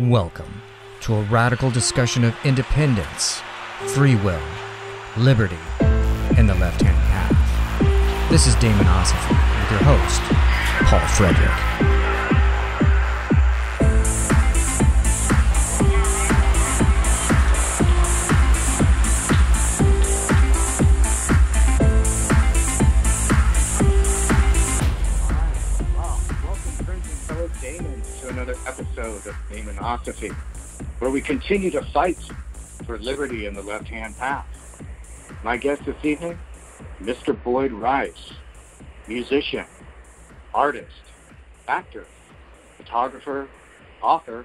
Welcome to a radical discussion of independence, free will, liberty, and the left hand path. This is Damon Ossifer with your host, Paul Frederick. Where we continue to fight for liberty in the left-hand path. My guest this evening, Mr. Boyd Rice, musician, artist, actor, photographer, author,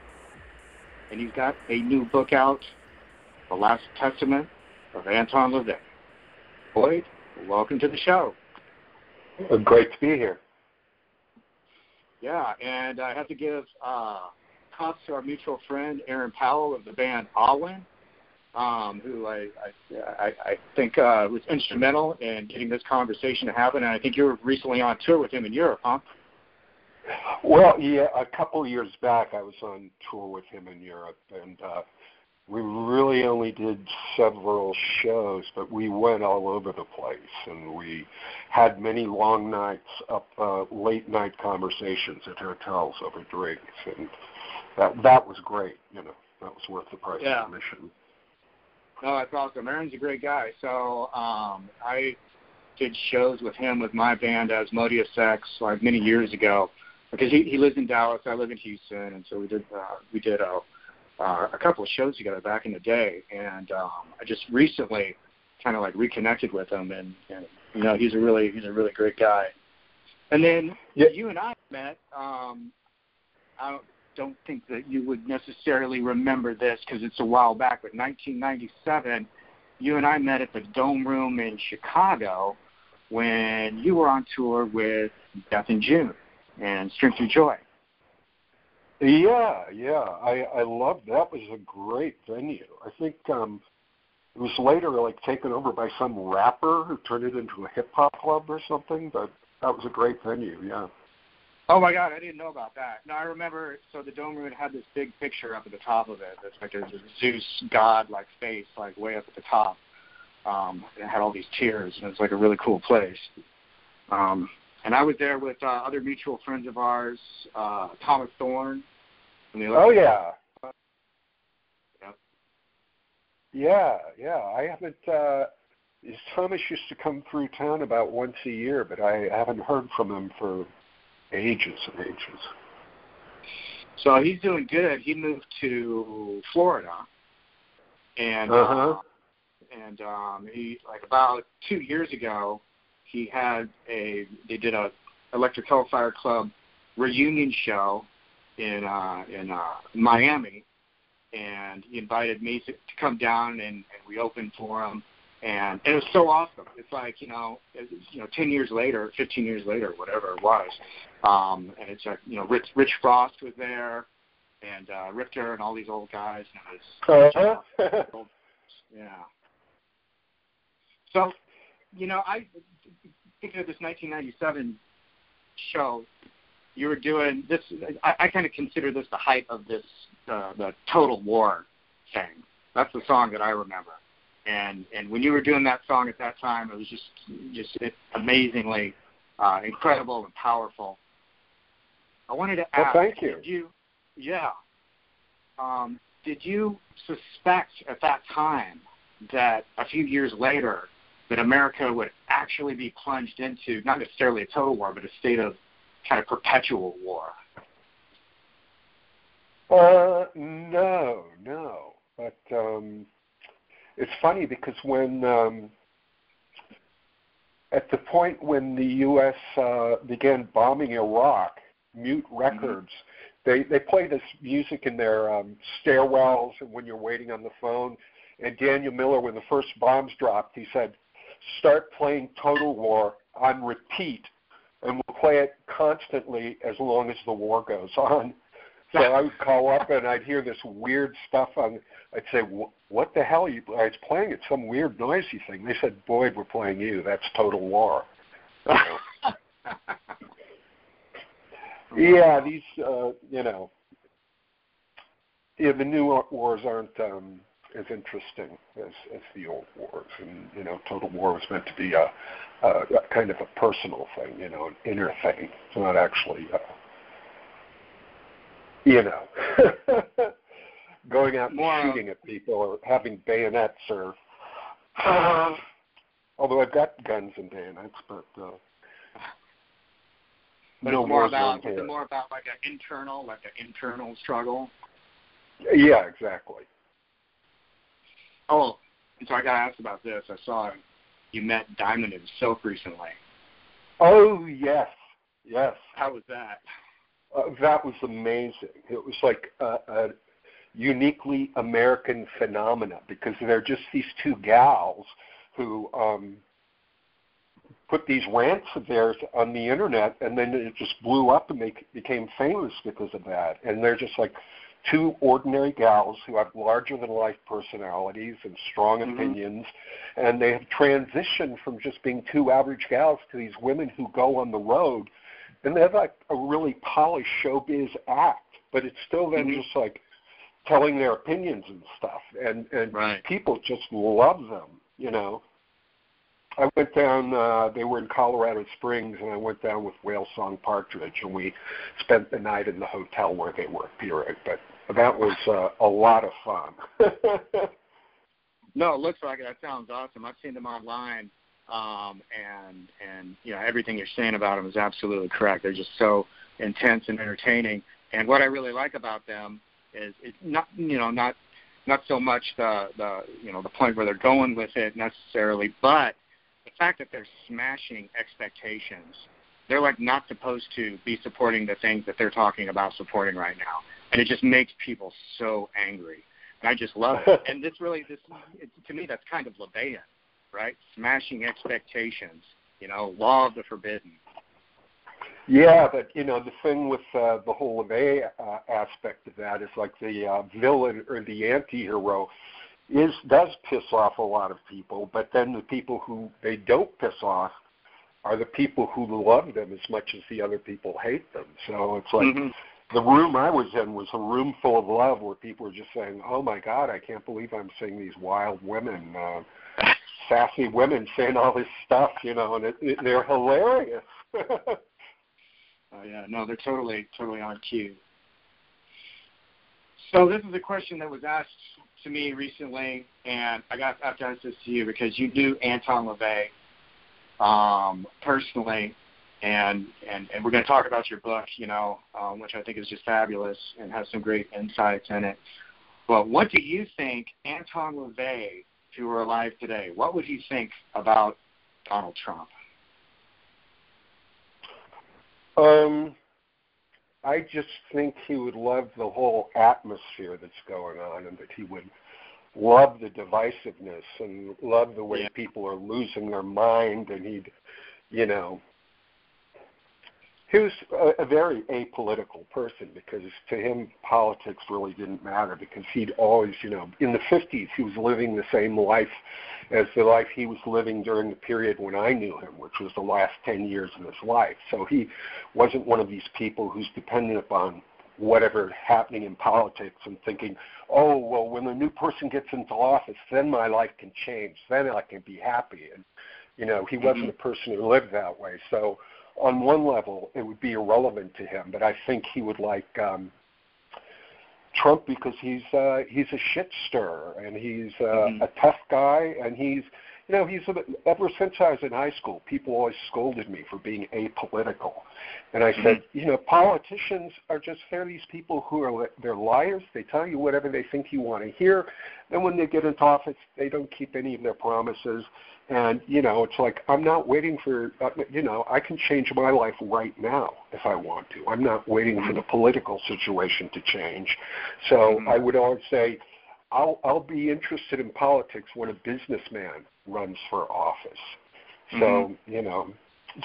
and he's got a new book out, The Last Testament of Anton LaVey. Boyd, welcome to the show. Great to be here. Yeah, and I have to give uh, props to our mutual friend Aaron Powell of the band Awin, um, who I I, I, think uh, was instrumental in getting this conversation to happen. And I think you were recently on tour with him in Europe, huh? Well, yeah, a couple years back I was on tour with him in Europe, and uh, we really only did several shows, but we went all over the place, and we had many long nights up uh, late night conversations at hotels over drinks, and that that was great. You know, that was worth the price yeah. of admission. No, that's awesome. Aaron's a great guy. So um, I did shows with him with my band Asmodeus X like many years ago because he he lives in Dallas. I live in Houston, and so we did uh, we did a uh, a couple of shows together back in the day, and um, I just recently kind of like reconnected with him, and, and you know he's a really he's a really great guy. And then yeah. you and I met. Um, I don't, don't think that you would necessarily remember this because it's a while back, but 1997, you and I met at the Dome Room in Chicago when you were on tour with Death in June and Strength Through Joy. Yeah, yeah, I I loved that. Was a great venue. I think um, it was later like taken over by some rapper who turned it into a hip hop club or something. But that was a great venue. Yeah. Oh my God, I didn't know about that. No, I remember. So the dome room had this big picture up at the top of it. That's like there's a Zeus god like face, like way up at the top. Um, it had all these tiers, and it's like a really cool place. Um, and I was there with uh, other mutual friends of ours, uh, Thomas Thorn. Oh yeah. Yep. Yeah, yeah. I haven't. uh Thomas used to come through town about once a year, but I haven't heard from him for ages and ages. So he's doing good. He moved to Florida, and uh-huh. uh, and um, he like about two years ago, he had a they did a Electric Hellfire Club reunion show in uh, in uh, Miami, and he invited me to, to come down and, and we opened for him and, and it was so awesome. It's like you know, it, you know, ten years later, fifteen years later, whatever it was, um, and it's like you know, Rich, Rich Frost was there, and uh, Richter and all these old guys. And it was, uh-huh. yeah. So, you know, I thinking of this 1997 show. You were doing this. I, I kind of consider this the height of this, uh, the Total War thing. That's the song that I remember and and when you were doing that song at that time, it was just just amazingly uh, incredible and powerful. I wanted to ask, well, thank you. Did you, yeah, um, did you suspect at that time that a few years later that America would actually be plunged into not necessarily a total war, but a state of kind of perpetual war? Uh, no, no, but um, it's funny because when um, at the point when the U.S. Uh, began bombing Iraq, Mute mm-hmm. Records, mm-hmm. they they play this music in their um, stairwells and when you're waiting on the phone. And Daniel Miller, when the first bombs dropped, he said, "Start playing Total War on repeat, and we'll play it constantly as long as the war goes on." So I would call up and I'd hear this weird stuff on. I'd say, "What the hell are you?" Was playing it, some weird noisy thing. They said, "Boyd, we're playing you. That's Total War." yeah, these, uh, you know, yeah, the new wars aren't um, as interesting as, as the old wars, and you know, Total War was meant to be a, a, a kind of a personal thing, you know, an inner thing. It's not actually, uh, you know, going out and More, shooting at people or having bayonets or. Uh, although I've got guns and bayonets, but. Uh, But no it's more about it's here. more about like an internal, like an internal struggle. Yeah, exactly. Oh, and so I got asked about this. I saw you met Diamond and Silk recently. Oh yes, yes. How was that? Uh, that was amazing. It was like a, a uniquely American phenomena because they're just these two gals who um, put these rants of theirs on the internet, and then it just blew up and they became famous because of that. And they're just like two ordinary gals who have larger than life personalities and strong Mhm. opinions, and they have transitioned from just being two average gals to these women who go on the road, and they're like a really polished showbiz act, but it's still them Mhm. just like telling their opinions and stuff, and and Right. people just love them, you know. I went down. Uh, they were in Colorado Springs, and I went down with Whale Song Partridge, and we spent the night in the hotel where they were appearing. But that was uh, a lot of fun. No, it looks like it. That sounds awesome. I've seen them online, um, and and you know everything you're saying about them is absolutely correct. They're just so intense and entertaining. And what I really like about them is it's not you know not not so much the the you know the point where they're going with it necessarily, but the fact that they're smashing expectations. They're like not supposed to be supporting the things that they're talking about supporting right now, and it just makes people so angry. And I just love it. And this really, this it, to me, that's kind of LaVeyan, right? Smashing expectations. You know, law of the forbidden. Yeah, but you know the thing with uh, the whole LaVey uh, aspect of that is like the uh, villain or the anti-hero is does piss off a lot of people, but then the people who they don't piss off are the people who love them as much as the other people hate them. So it's like Mhm. the room I was in was a room full of love where people were just saying, "Oh my God, I can't believe I'm seeing these wild women, uh, sassy women saying all this stuff," you know, and it, it, they're hilarious. Oh yeah, no, they're totally, totally on cue. So this is a question that was asked to me recently, and I got I have to ask this to you because you knew Anton LaVey um, personally, and and and we're going to talk about your book, you know, um, which I think is just fabulous and has some great insights in it. But what do you think Anton LaVey, if he were alive today, what would he think about Donald Trump? Um, I just think he would love the whole atmosphere that's going on, and that he would love the divisiveness and love the way Yeah. people are losing their mind, and he'd, you know, he was a, a very apolitical person because to him politics really didn't matter because he'd always, you know, in the 50s he was living the same life as the life he was living during the period when I knew him, which was the last 10 years of his life. So he wasn't one of these people who's dependent upon whatever happening in politics and thinking, oh, well, when a new person gets into office, then my life can change. Then I can be happy. And, you know, he wasn't mm-hmm. a person who lived that way. So on one level, it would be irrelevant to him, but I think he would like um, Trump because he's uh, he's a shit stirrer and he's uh, Mhm. a tough guy and he's you know he's a, ever since I was in high school, people always scolded me for being apolitical, and I said, you know, politicians are just they're these people who are they're liars. They tell you whatever they think you want to hear. Then when they get into office, they don't keep any of their promises. And you know, it's like I'm not waiting for uh, you know I can change my life right now if I want to. I'm not waiting for the political situation to change. So Mhm. I would always say I'll I'll be interested in politics when a businessman runs for office. So you know,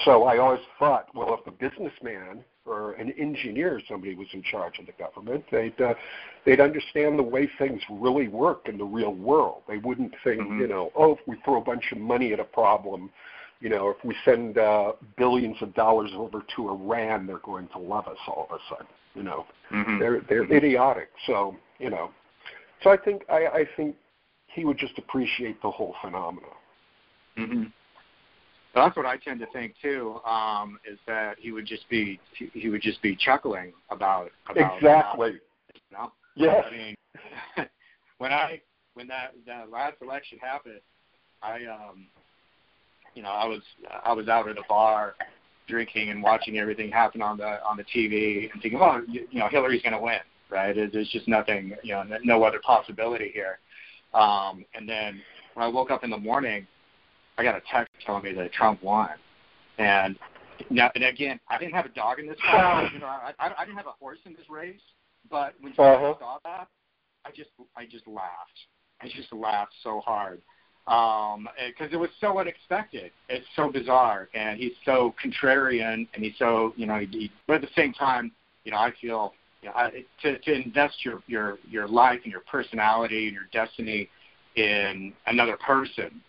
so I always thought, well, if a businessman or an engineer, somebody was in charge of the government, they'd uh, they'd understand the way things really work in the real world. They wouldn't think, Mhm. you know, oh, if we throw a bunch of money at a problem, you know, if we send uh, billions of dollars over to Iran, they're going to love us all of a sudden. You know, mm-hmm. they're they're mm-hmm. idiotic. So you know, so I think I, I think he would just appreciate the whole phenomenon. Mm-hmm. Well, that's what I tend to think too. Um, is that he would just be he would just be chuckling about about exactly. You know? Yes. I mean, when I when that that last election happened, I um, you know, I was I was out at a bar drinking and watching everything happen on the on the TV and thinking, oh, you, you know, Hillary's going to win, right? There's just nothing, you know, no other possibility here. Um, and then when I woke up in the morning, I got a text telling me that Trump won. And now, and again, I didn't have a dog in this fight. You know, I, I, I didn't have a horse in this race. But when uh-huh. I saw that, I just I just laughed. I just laughed so hard because um, it was so unexpected. It's so bizarre, and he's so contrarian, and he's so you know. He, he, but at the same time, you know, I feel you know, to to invest your your your life and your personality and your destiny in another person,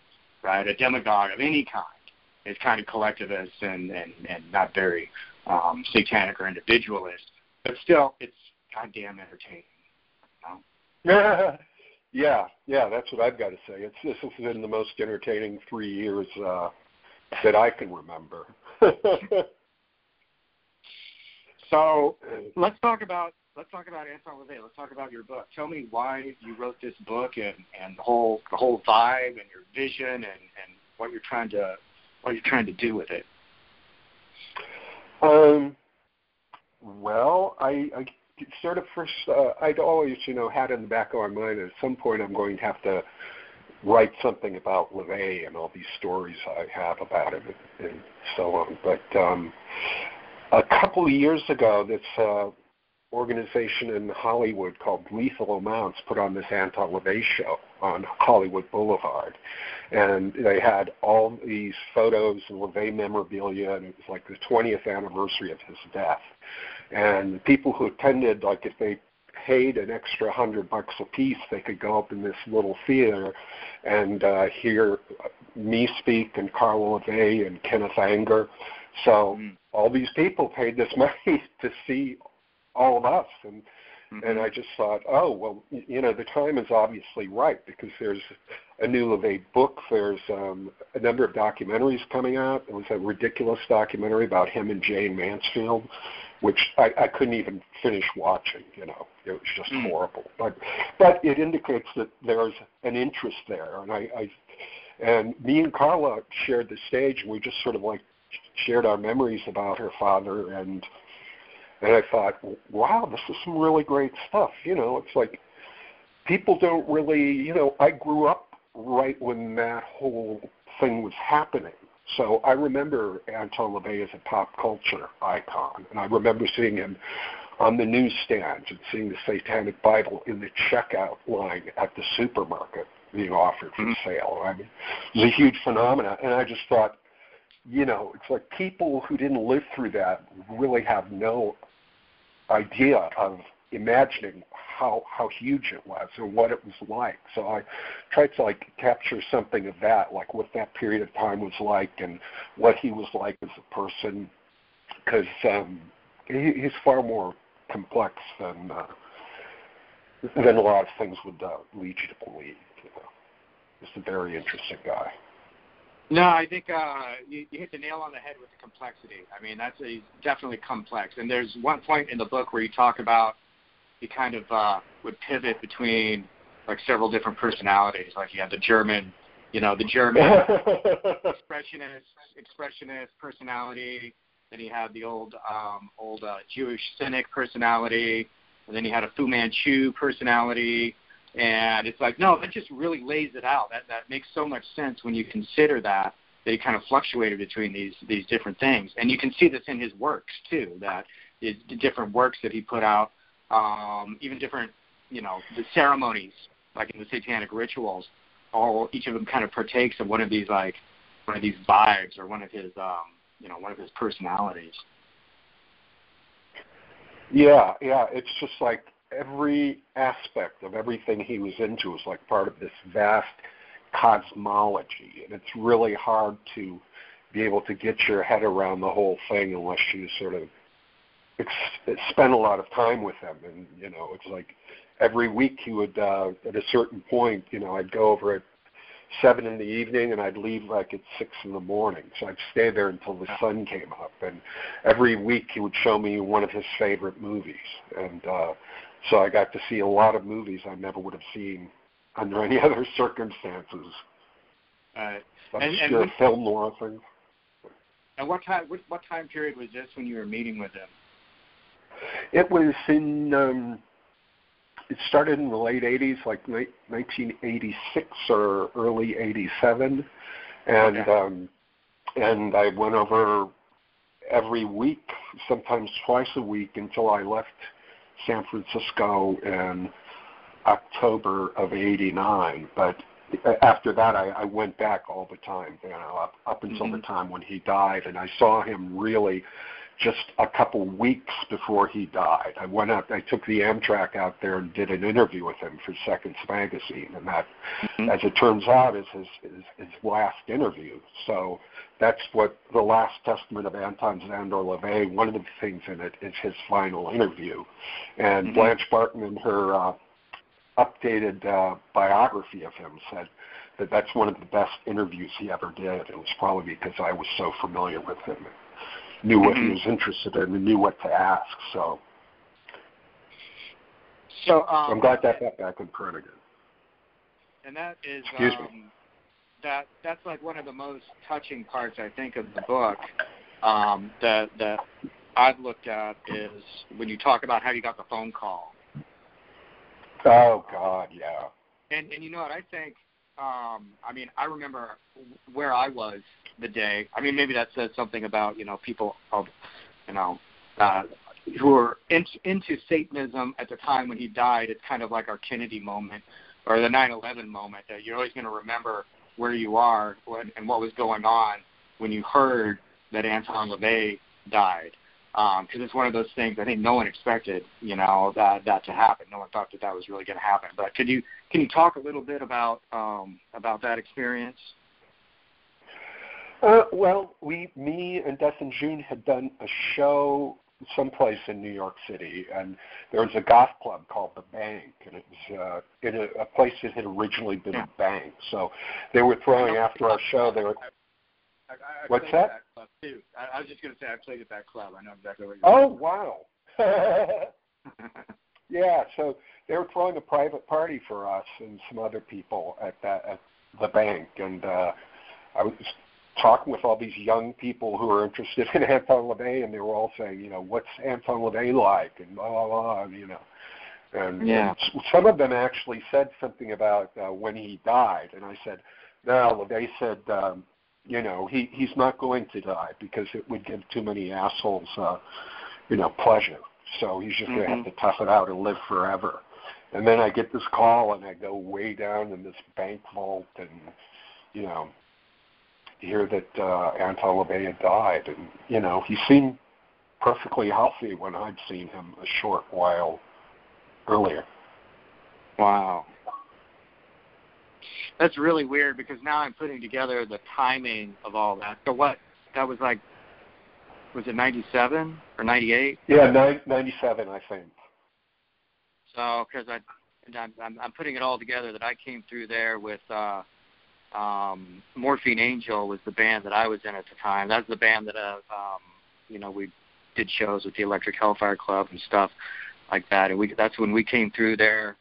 right? A demagogue of any kind is kind of collectivist and and and not very um, satanic or individualist, but still, it's goddamn entertaining. You know? Yeah, yeah, that's what I've got to say. It's this has been the most entertaining three years uh, that I can remember. so let's talk about let's talk about Anton LaVey. Let's talk about your book. Tell me why you wrote this book and, and the whole the whole vibe and your vision and, and what you're trying to what you're trying to do with it. Um. Well, I, I sort of first, uh, I'd always, you know, had in the back of my mind at some point I'm going to have to write something about LaVey and all these stories I have about him and, and so on. But um, a couple of years ago, this uh, organization in Hollywood called Lethal Amounts put on this Anton LaVey show on Hollywood Boulevard. And they had all these photos and LaVey memorabilia, and it was like the 20th anniversary of his death. And the people who attended, like if they paid an extra hundred bucks a piece, they could go up in this little theater and uh, hear me speak and Karla LaVey and Kenneth Anger. So mm. all these people paid this money to see all of us, and mm-hmm. and I just thought, oh well, you know, the time is obviously right because there's a new LaVey book. There's um, a number of documentaries coming out. It was a ridiculous documentary about him and Jayne Mansfield which I, I couldn't even finish watching. You know, it was just mm. horrible. But but it indicates that there's an interest there, and I, I and me and Karla shared the stage, and we just sort of like shared our memories about her father, and and I thought, wow, this is some really great stuff. You know, it's like people don't really, you know, I grew up right when that whole thing was happening so I remember Anton LaVey as a pop culture icon, and I remember seeing him on the newsstand and seeing the Satanic Bible in the checkout line at the supermarket being offered for mm-hmm. sale. I mean, it was a huge phenomenon, and I just thought, you know, it's like people who didn't live through that really have no idea of imagining how how huge it was and what it was like. So I tried to like capture something of that, like what that period of time was like and what he was like as a person, because um, he, he's far more complex than uh, than a lot of things would uh, lead you to believe. You know, he's a very interesting guy. No, I think uh, you, you hit the nail on the head with the complexity. I mean, that's a, definitely complex. And there's one point in the book where you talk about he kind of uh, would pivot between like several different personalities. Like you had the German, you know, the German expressionist expressionist personality. Then he had the old um, old uh, Jewish cynic personality, and then he had a Fu Manchu personality. And it's like, no, that just really lays it out. That that makes so much sense when you consider that he kind of fluctuated between these these different things. And you can see this in his works too. That the different works that he put out um, even different, you know, the ceremonies, like in the satanic rituals, all each of them kind of partakes of one of these like one of these vibes or one of his, um, you know, one of his personalities. Yeah, yeah, it's just like every aspect of everything he was into was like part of this vast cosmology, and it's really hard to be able to get your head around the whole thing unless you sort of ex- spend a lot of time with him. And you know, it's like every week he would uh, at a certain point, you know, I'd go over at seven in the evening and I'd leave like at six in the morning. So I'd stay there until the sun came up. And every week he would show me one of his favorite movies. And uh, so I got to see a lot of movies I never would have seen under any other circumstances. Uh, and, film noir things. And what time? What, what time period was this when you were meeting with him? It was in. Um, it started in the late 80s, like 1986 or early 87, and okay. um, and I went over every week, sometimes twice a week, until I left San Francisco in October of '89. But after that, I, I went back all the time, you know, up, up until mm-hmm. the time when he died, and I saw him really just a couple weeks before he died. I went out, I took the Amtrak out there and did an interview with him for Seconds Magazine, and that, mm-hmm. as it turns out, is his, his his last interview. So that's what the Last Testament of Anton Szandor LaVey. One of the things in it is his final interview, and mm-hmm. Blanche Barton in her uh, updated uh, biography of him said that that's one of the best interviews he ever did. It was probably because I was so familiar with him knew what mm-hmm. he was interested in and knew what to ask. So, so um, I'm glad that got back in print again. And that is Excuse um, me. that that's like one of the most touching parts I think of the book um, that that I've looked at is when you talk about how you got the phone call. Oh God, yeah. And and you know what I think um, I mean, I remember where I was the day. I mean, maybe that says something about you know people of you know uh, who were in, into Satanism at the time when he died. It's kind of like our Kennedy moment or the 9/11 moment that you're always going to remember where you are when, and what was going on when you heard that Anton LaVey died because um, it's one of those things I think no one expected, you know, that that to happen. No one thought that that was really going to happen. But could you can you talk a little bit about um, about that experience? Uh, well, we, me and and June had done a show someplace in New York City, and there was a goth club called the Bank, and it was uh, in a, a place that had originally been a bank. So they were throwing after our show. They were I, I What's that? that club too. I, I was just going to say I played at that club. I know exactly what you're. Oh wow. yeah, so they were throwing a private party for us and some other people at that at the bank, and uh, I was talking with all these young people who are interested in Anton LaVey, and they were all saying, you know, what's Anton LaVey like, and blah blah blah, you know. And, yeah. and some of them actually said something about uh, when he died, and I said, no, LaVey said um, you know, he he's not going to die because it would give too many assholes, uh, you know, pleasure. So he's just mm-hmm. going to have to tough it out and live forever. And then I get this call, and I go way down in this bank vault, and you know, hear that uh, Anton LaVey had died, and you know, he seemed perfectly healthy when I'd seen him a short while earlier. Wow that's really weird because now I'm putting together the timing of all that. So what? That was like, was it 97 or 98? Yeah, 97, I think. So because I, I'm, I'm putting it all together that I came through there with uh, um, Morphine Angel was the band that I was in at the time. That's the band that uh, um, you know we did shows with the Electric Hellfire Club and stuff like that. And we that's when we came through there,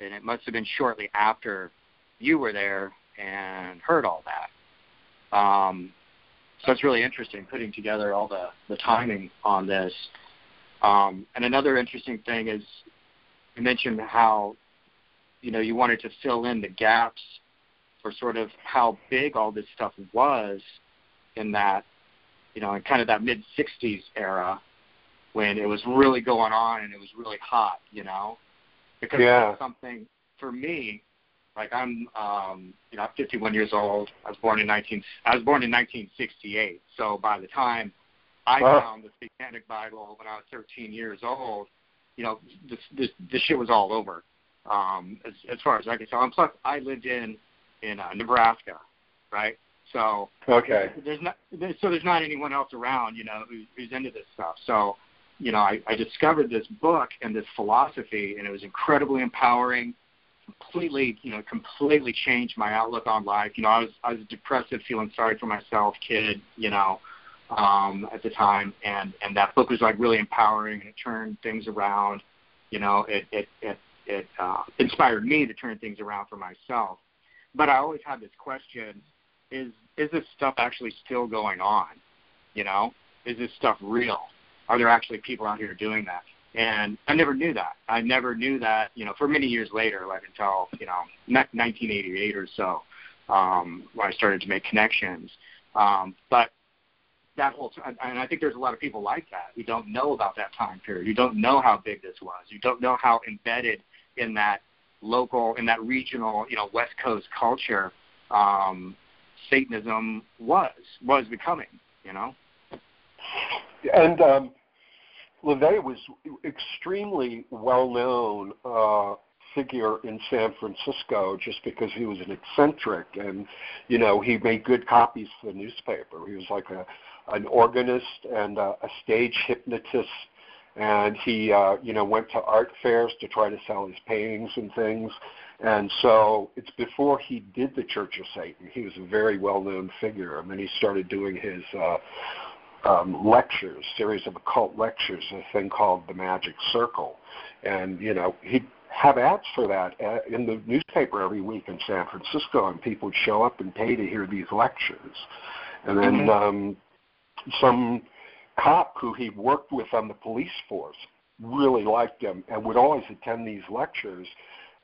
and it must have been shortly after you were there and heard all that. Um, so it's really interesting putting together all the, the timing on this. Um, and another interesting thing is you mentioned how you know you wanted to fill in the gaps for sort of how big all this stuff was in that you know in kind of that mid 60s era when it was really going on and it was really hot you know because yeah. that's something for me like I'm, um, you know, I'm 51 years old. I was born in 19. I was born in 1968. So by the time I wow. found the Satanic Bible when I was 13 years old, you know, this this, this shit was all over. Um, as, as far as I can tell. And plus, I lived in in uh, Nebraska, right? So okay, there's not so there's not anyone else around, you know, who, who's into this stuff. So you know, I, I discovered this book and this philosophy, and it was incredibly empowering. Completely, you know, completely changed my outlook on life. You know, I was I was a depressive, feeling sorry for myself kid, you know, um, at the time, and and that book was like really empowering, and it turned things around. You know, it it it it uh, inspired me to turn things around for myself. But I always had this question: Is is this stuff actually still going on? You know, is this stuff real? Are there actually people out here doing that? And I never knew that. I never knew that, you know, for many years later, like until, you know, 1988 or so, um, when I started to make connections. Um, but that whole time, and I think there's a lot of people like that who don't know about that time period, who don't know how big this was, who don't know how embedded in that local, in that regional, you know, West Coast culture, um, Satanism was was becoming, you know. And um, LaVey was extremely well known uh, figure in San Francisco just because he was an eccentric and you know he made good copies for the newspaper. He was like a an organist and a, a stage hypnotist and he uh, you know went to art fairs to try to sell his paintings and things. And so it's before he did the Church of Satan. He was a very well-known figure, and then he started doing his uh, um, lectures, series of occult lectures, a thing called the Magic Circle, and you know he'd have ads for that uh, in the newspaper every week in San Francisco, and people would show up and pay to hear these lectures, and then mm-hmm. um, some cop who he worked with on the police force really liked him and would always attend these lectures.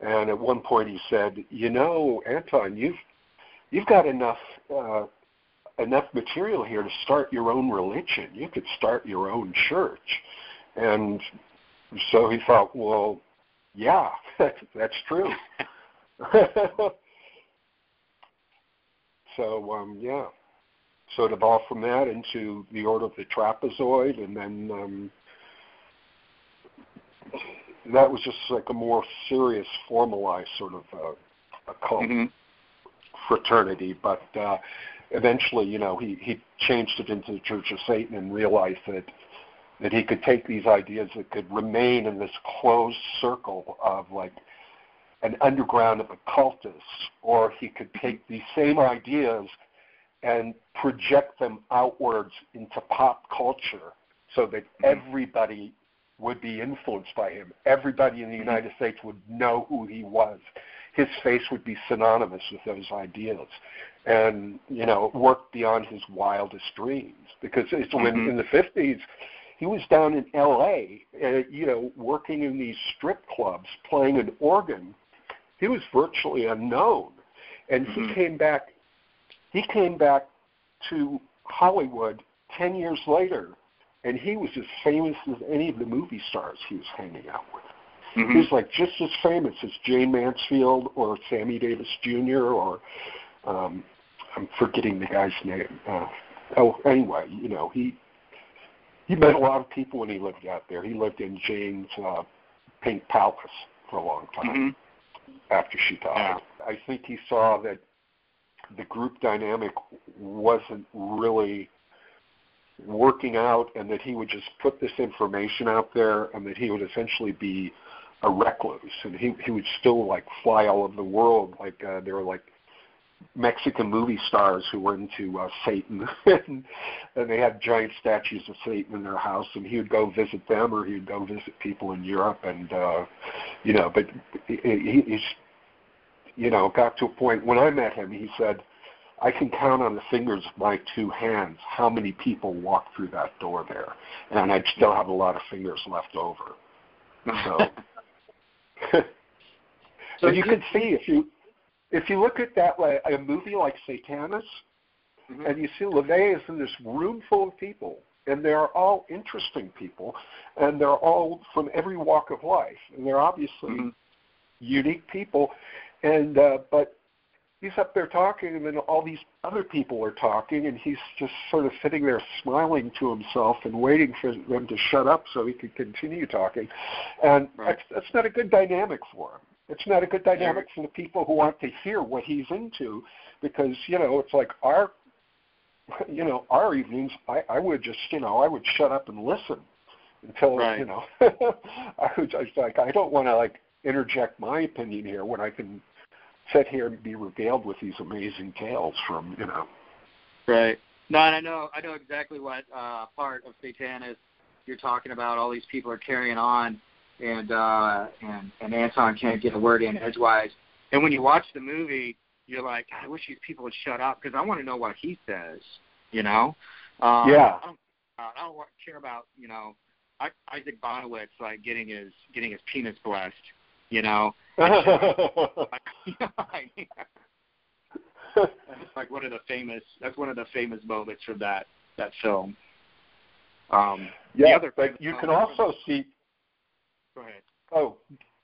And at one point he said, "You know, Anton, you've you've got enough uh, enough material here to start your own religion. You could start your own church. And so he thought, well, yeah, that's true. so um, yeah, so it evolved from that into the Order of the Trapezoid, and then um, that was just like a more serious, formalized sort of uh, occult mm-hmm. fraternity. But uh, eventually, you know, he, he changed it into the Church of Satan and realized that that he could take these ideas that could remain in this closed circle of like an underground of occultists, or he could take these same ideas and project them outwards into pop culture so that mm-hmm. everybody would be influenced by him. Everybody in the mm-hmm. United States would know who he was. His face would be synonymous with those ideas and you know worked beyond his wildest dreams because it's when mm-hmm. in the 50s he was down in LA uh, you know working in these strip clubs playing an organ he was virtually unknown and mm-hmm. he came back he came back to Hollywood 10 years later and he was as famous as any of the movie stars he was hanging out with mm-hmm. he was like just as famous as Jayne Mansfield or Sammy Davis Jr. or um, I'm forgetting the guy's name. Uh, oh, anyway, you know he he met a lot of people when he lived out there. He lived in Jayne's uh, Pink Palace for a long time mm-hmm. after she died. Yeah. I think he saw that the group dynamic wasn't really working out and that he would just put this information out there and that he would essentially be a recluse and he he would still like fly all over the world like uh, there were like Mexican movie stars who were into uh, Satan, and, and they had giant statues of Satan in their house, and he would go visit them, or he would go visit people in Europe, and uh, you know, but he, he, he's, you know, got to a point when I met him, he said, I can count on the fingers of my two hands how many people walked through that door there, and I still have a lot of fingers left over. So, so you can see if you if you look at that like a movie like Satanis, mm-hmm. and you see LaVey is in this room full of people, and they're all interesting people, and they're all from every walk of life, and they're obviously mm-hmm. unique people, and uh, but he's up there talking, and then all these other people are talking, and he's just sort of sitting there smiling to himself and waiting for them to shut up so he could continue talking. And right. that's, that's not a good dynamic for him. It's not a good dynamic for the people who want to hear what he's into, because you know it's like our, you know, our evenings. I, I would just, you know, I would shut up and listen until right. you know. I was just like, I don't want to like interject my opinion here when I can sit here and be regaled with these amazing tales from you know. Right. No, and I know I know exactly what uh, part of Satanis you're talking about. All these people are carrying on, and uh, and and Anton can't get a word in edgewise. And when you watch the movie, you're like, I wish these people would shut up because I want to know what he says. You know. Um, yeah. I don't, I don't care about you know I Isaac Bonewits like getting his getting his penis blessed. You know, that's like one of the famous. That's one of the famous moments from that that film. Um, yeah, but you can also see. Go ahead. Oh,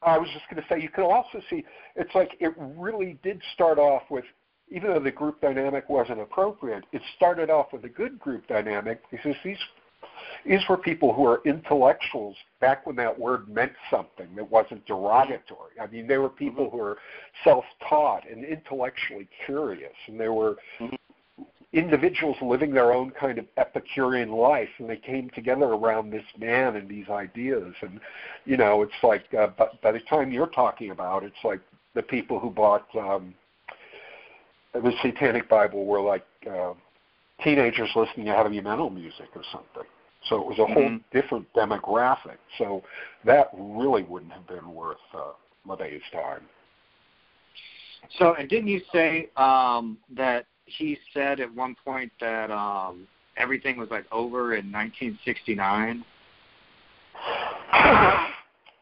I was just going to say you can also see it's like it really did start off with even though the group dynamic wasn't appropriate, it started off with a good group dynamic because these these were people who were intellectuals back when that word meant something that wasn't derogatory. I mean, they were people mm-hmm. who were self-taught and intellectually curious, and they were mm-hmm. Individuals living their own kind of Epicurean life, and they came together around this man and these ideas. And you know, it's like uh, by, by the time you're talking about, it's like the people who bought um, the Satanic Bible were like. Uh, teenagers listening to heavy metal music or something. So it was a mm-hmm. whole different demographic. So that really wouldn't have been worth uh, LaVey's time. So, and didn't you say um, that he said at one point that um, everything was like over in 1969?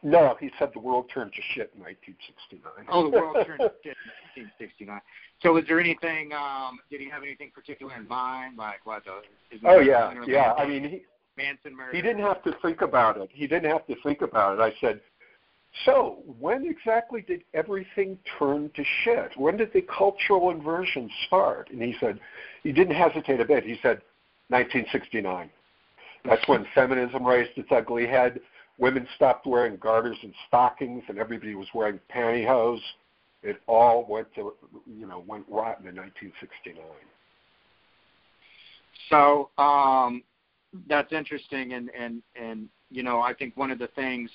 No, he said the world turned to shit in 1969. Oh, the world turned to shit in 1969. So, was there anything? Um, did he have anything particular in mind, like what? The, oh yeah, yeah. I mean, he, Manson murder. He didn't have to think about it. He didn't have to think about it. I said, so when exactly did everything turn to shit? When did the cultural inversion start? And he said, he didn't hesitate a bit. He said, 1969. That's when feminism raised its ugly head. Women stopped wearing garters and stockings, and everybody was wearing pantyhose. It all went to, you know, went rotten in 1969. So, um, that's interesting, and and and you know, I think one of the things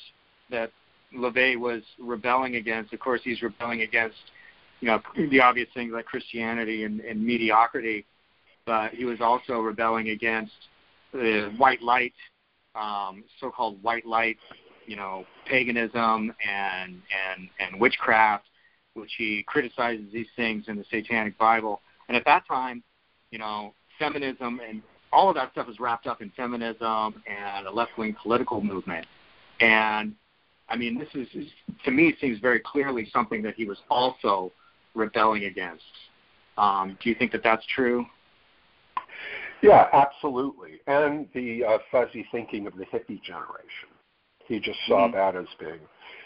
that LaVey was rebelling against, of course, he's rebelling against, you know, the obvious things like Christianity and, and mediocrity, but he was also rebelling against the white light, um, so-called white light, you know, paganism and and and witchcraft, which he criticizes these things in the Satanic Bible. And at that time, you know, feminism and all of that stuff is wrapped up in feminism and a left-wing political movement. And I mean, this is to me seems very clearly something that he was also rebelling against. Um, do you think that that's true? Yeah, absolutely. And the uh, fuzzy thinking of the hippie generation. He just saw mm-hmm. that as being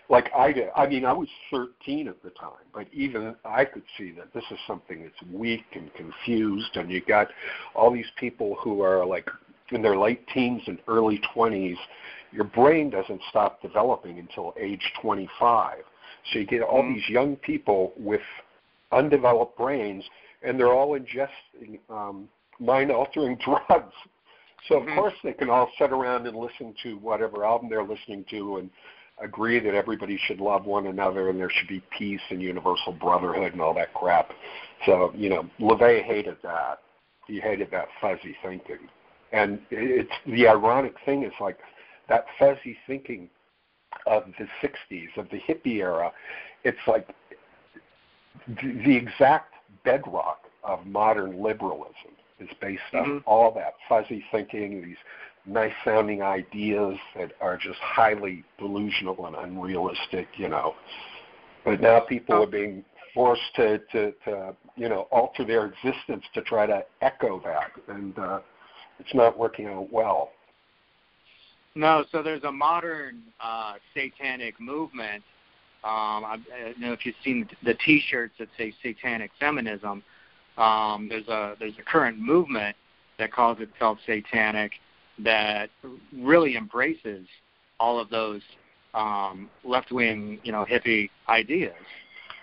like I did. I mean, I was 13 at the time, but even I could see that this is something that's weak and confused, and you got all these people who are like in their late teens and early 20s. Your brain doesn't stop developing until age 25. So you get all mm-hmm. these young people with undeveloped brains, and they're all ingesting um, mind-altering drugs. So of mm-hmm. course they can all sit around and listen to whatever album they're listening to and agree that everybody should love one another and there should be peace and universal brotherhood and all that crap. So, you know, LaVey hated that. He hated that fuzzy thinking. And it's the ironic thing is like that fuzzy thinking of the 60s, of the hippie era, it's like the, exact bedrock of modern liberalism is based on mm-hmm. all that fuzzy thinking, these nice sounding ideas that are just highly delusional and unrealistic, you know. But now people are being forced to, to, to you know, alter their existence to try to echo that, and uh, it's not working out well. No, so there's a modern uh, satanic movement Um, I, I don't know if you've seen the T-shirts that say satanic feminism. Um, there's a there's a current movement that calls itself satanic that really embraces all of those um, left-wing, you know, hippie ideas,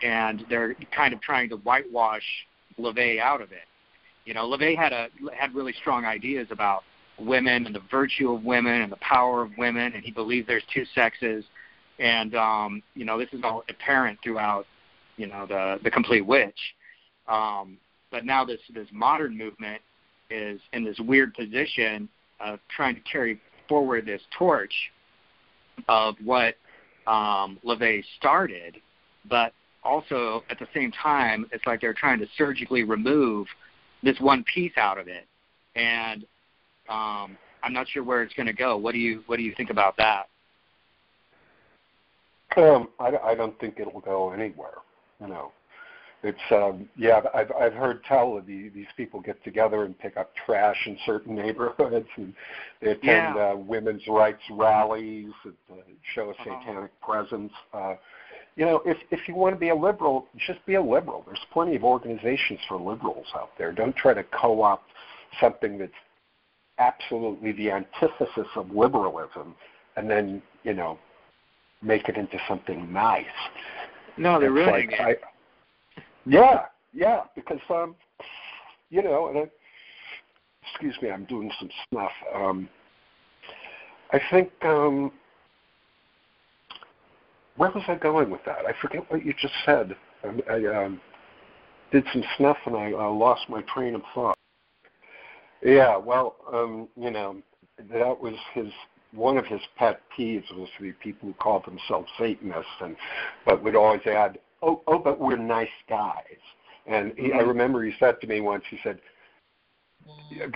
and they're kind of trying to whitewash LaVey out of it. You know, LaVey had a had really strong ideas about women and the virtue of women and the power of women, and he believes there's two sexes, and um, you know, this is all apparent throughout, you know, the the compleat witch. Um, but now this this modern movement is in this weird position of trying to carry forward this torch of what um, LaVey started, but also at the same time, it's like they're trying to surgically remove this one piece out of it, and um, I'm not sure where it's going to go. What do you What do you think about that? Um, I, I don't think it'll go anywhere. You know, it's um, yeah. I've I've heard tell of the, these people get together and pick up trash in certain neighborhoods, and they attend yeah. uh, women's rights rallies that uh, show a Uh-huh. satanic presence. Uh, you know, if if you want to be a liberal, just be a liberal. There's plenty of organizations for liberals out there. Don't try to co-opt something that's absolutely the antithesis of liberalism, and then you know make it into something nice. No, they're It's ruining like, it. I, yeah, yeah, because um, you know, and I, excuse me, I'm doing some snuff. Um, I think um, where was I going with that? I forget what you just said. I, I um, did some snuff and I uh, lost my train of thought. Yeah, well, um, you know, that was his one of his pet peeves was the people who called themselves Satanists and but would always add, "Oh, oh, but we're nice guys." And he, I Mhm. remember he said to me once, he said,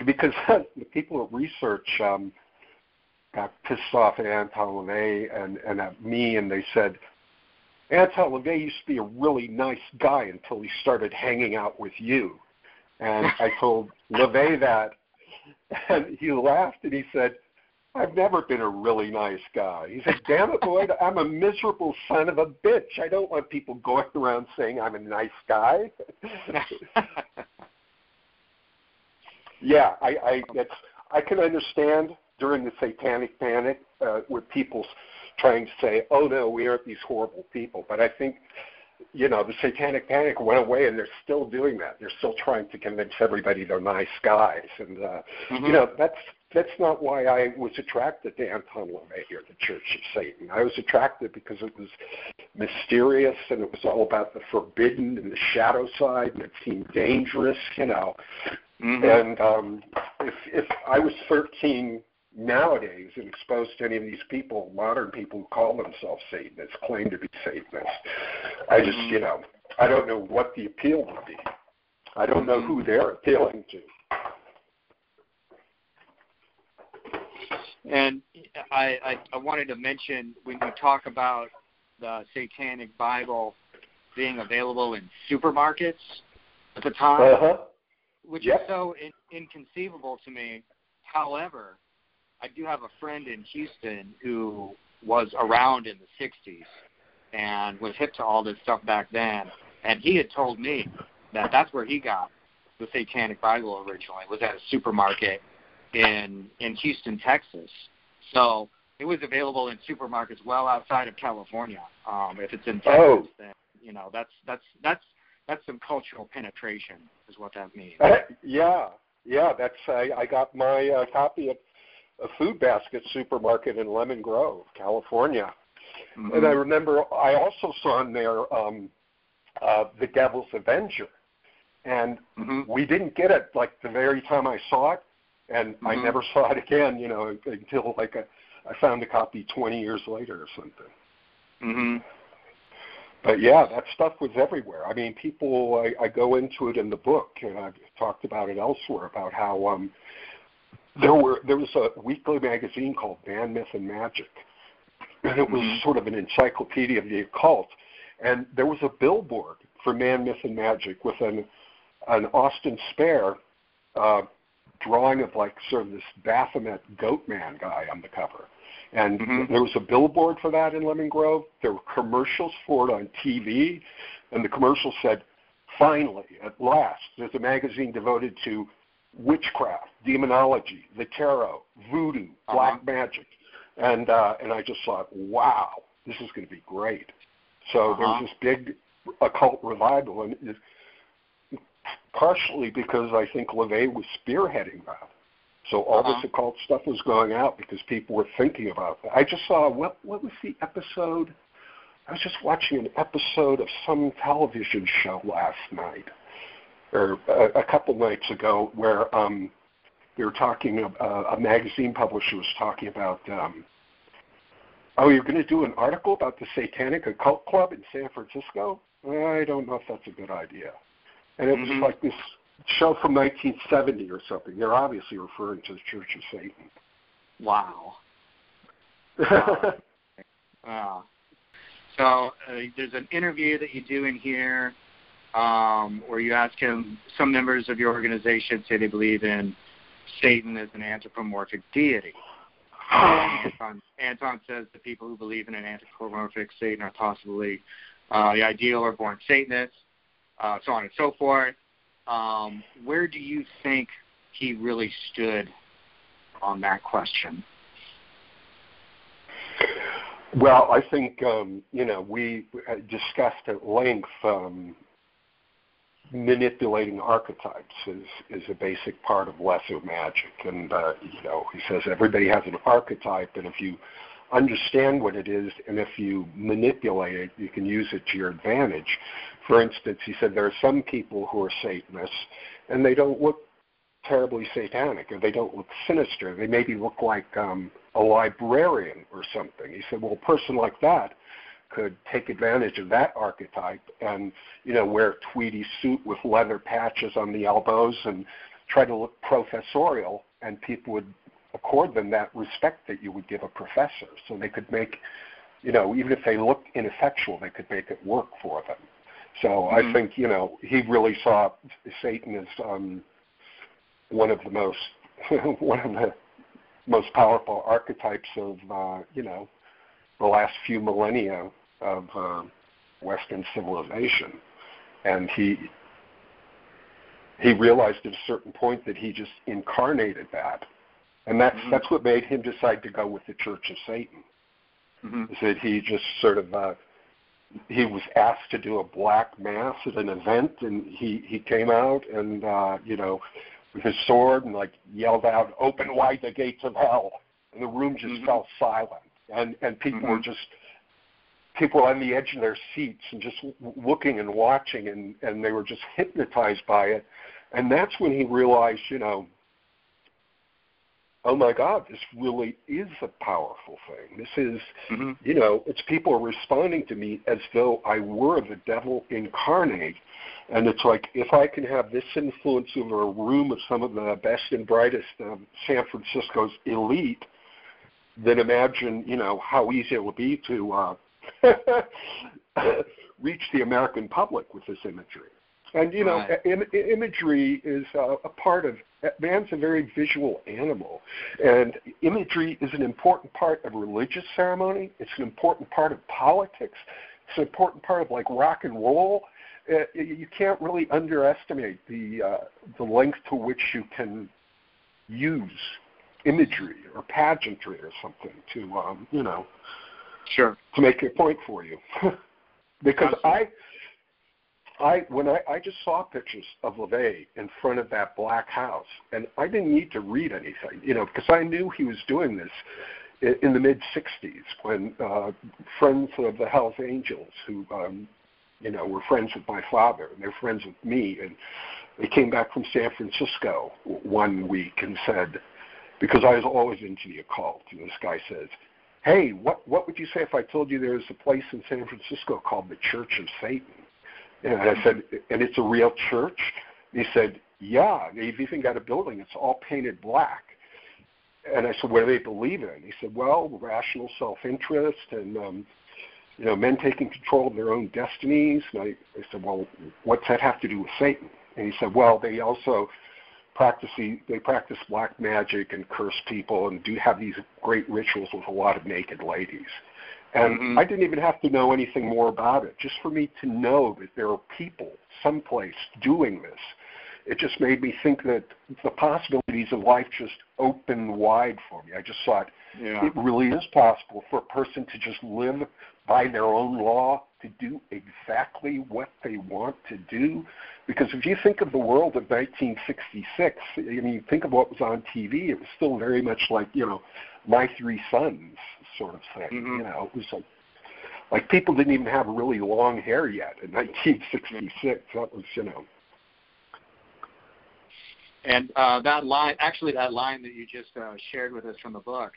because the people at RE/Search um, got pissed off at Anton LaVey and, and at me, and they said, Anton LaVey used to be a really nice guy until he started hanging out with you. And I told LaVey that, and he laughed and he said, I've never been a really nice guy. He said, Damn it, Boyd, I'm a miserable son of a bitch. I don't want people going around saying I'm a nice guy. yeah, I, I it's I can understand during the satanic panic uh, with people trying to say, "Oh no, we aren't these horrible people." But I think, you know, the satanic panic went away, and they're still doing that. They're still trying to convince everybody they're nice guys, and uh, Mhm. you know that's that's not why I was attracted to Anton LaVey or the Church of Satan. I was attracted because it was mysterious and it was all about the forbidden and the shadow side, and it seemed dangerous, you know. Mhm. And um, if if I was 13 nowadays and exposed to any of these people, modern people who call themselves Satanists, claim to be Satanists, I just Mhm. you know I don't know what the appeal would be. I don't know who they're appealing to. And I, I, I wanted to mention when you talk about the Satanic Bible being available in supermarkets at the time, Uh huh. which Yep. is so in, inconceivable to me. However, I do have a friend in Houston who was around in the 60s and was hip to all this stuff back then. And he had told me that that's where he got the Satanic Bible originally, was at a supermarket in in Houston, Texas. So it was available in supermarkets well outside of California. Um, if it's in Texas, Oh. then you know that's that's that's that's some cultural penetration, is what that means. Uh, yeah, yeah. That's I, I got my uh, copy at a Food Basket supermarket in Lemon Grove, California, Mhm. and I remember I also saw in there um, uh, The Devil's Avenger, and Mhm. we didn't get it like the very time I saw it, and I Mhm. never saw it again. You know, until like a, I found a copy 20 years later or something. Mhm. But yeah, that stuff was everywhere. I mean, people. I, I go into it in the book, and I've talked about it elsewhere about how um, there were there was a weekly magazine called Man, Myth, and Magic, and it was Mhm. sort of an encyclopedia of the occult. And there was a billboard for Man, Myth, and Magic with an an Austin Spare uh, drawing of like sort of this Baphomet goat man guy on the cover. And Mhm. there was a billboard for that in Lemon Grove. There were commercials for it on TV, and the commercial said, "Finally, at last, there's a magazine devoted to witchcraft, demonology, the tarot, voodoo, black Uh-huh. magic." And uh, and I just thought, "Wow, this is going to be great." So Uh-huh. there's this big occult revival, and it's partially because I think LaVey was spearheading that. So all Uh-huh. this occult stuff was going out because people were thinking about that. I just saw what what was the episode? I was just watching an episode of some television show last night, or a, a couple nights ago, where um, they were talking. Uh, a magazine publisher was talking about. Um, oh, you're going to do an article about the Satanic Occult Club in San Francisco? I don't know if that's a good idea. And it was like this show from 1970 or something. They're obviously referring to the Church of Satan. Wow. Wow. Uh, so uh, there's an interview that you do in here um, where you ask him. Some members of your organization say they believe in Satan as an anthropomorphic deity. Anton, Anton says the people who believe in an anthropomorphic Satan are possibly uh, the ideal or born Satanists, uh, so on and so forth. Um, where do you think he really stood on that question? Well, I think um, you know we discussed at length um, manipulating archetypes is is a basic part of lesser magic, and uh, you know he says everybody has an archetype, and if you understand what it is, and if you manipulate it, you can use it to your advantage. For instance, he said there are some people who are Satanists, and they don't look terribly satanic, or they don't look sinister. They maybe look like um, a librarian or something. He said, well, a person like that could take advantage of that archetype and, you know, wear a tweedy suit with leather patches on the elbows and try to look professorial, and people would accord them that respect that you would give a professor. So they could make, you know, even if they look ineffectual, they could make it work for them. So Mhm. I think, you know, he really saw Satan as um, one of the most one of the most powerful archetypes of uh, you know the last few millennia of uh, Western civilization, and he he realized at a certain point that he just incarnated that, and that's Mhm. that's what made him decide to go with the Church of Satan. Mm-hmm. Is that he just sort of uh, he was asked to do a black mass at an event, and he he came out and uh, you know with his sword and like yelled out, "Open wide the gates of hell," and the room just Mhm. fell silent, and and people were Mhm. just people on the edge of their seats and just w- looking and watching, and and they were just hypnotized by it, and that's when he realized, you know. Oh my God! This really is a powerful thing. This is Mm-hmm. you know, it's people responding to me as though I were the devil incarnate. And it's like, if I can have this influence over a room of some of the best and brightest of San Francisco's elite, then imagine, you know, how easy it will be to uh, reach the American public with this imagery. And, you know, Right. Im- imagery is uh, a part of, man's a very visual animal. And imagery is an important part of religious ceremony. It's an important part of politics. It's an important part of like rock and roll. Uh, you can't really underestimate the uh, the length to which you can use imagery or pageantry or something to um, you know Sure. to make a point for you. because Absolutely. I, I when I, I just saw pictures of LaVey in front of that black house, and I didn't need to read anything, you know, because I knew he was doing this in, in the mid '60s when uh, friends of the Hell's Angels, who um, you know were friends with my father, and they're friends with me, and they came back from San Francisco one week and said, because I was always into the occult, and this guy says, hey, what what would you say if I told you there was a place in San Francisco called the Church of Satan? And I said, and it's a real church? And he said, yeah, they've even got a building. It's all painted black. And I said, what do they believe in? He said, well, rational self-interest and, um, you know, men taking control of their own destinies. And I, I said, well, what's that have to do with Satan? And he said, well, they also practice they practice black magic and curse people and do have these great rituals with a lot of naked ladies. And Mhm. I didn't even have to know anything more about it. Just for me to know that there are people someplace doing this, it just made me think that the possibilities of life just opened wide for me. I just thought Yeah. it really is possible for a person to just live by their own law, to do exactly what they want to do. Because if you think of the world of 1966, I mean, think of what was on TV. It was still very much like you know, My Three Sons sort of thing. Mhm. You know, it was like like people didn't even have really long hair yet in 1966. That was you know. And uh, that line, actually, that line that you just uh, shared with us from the book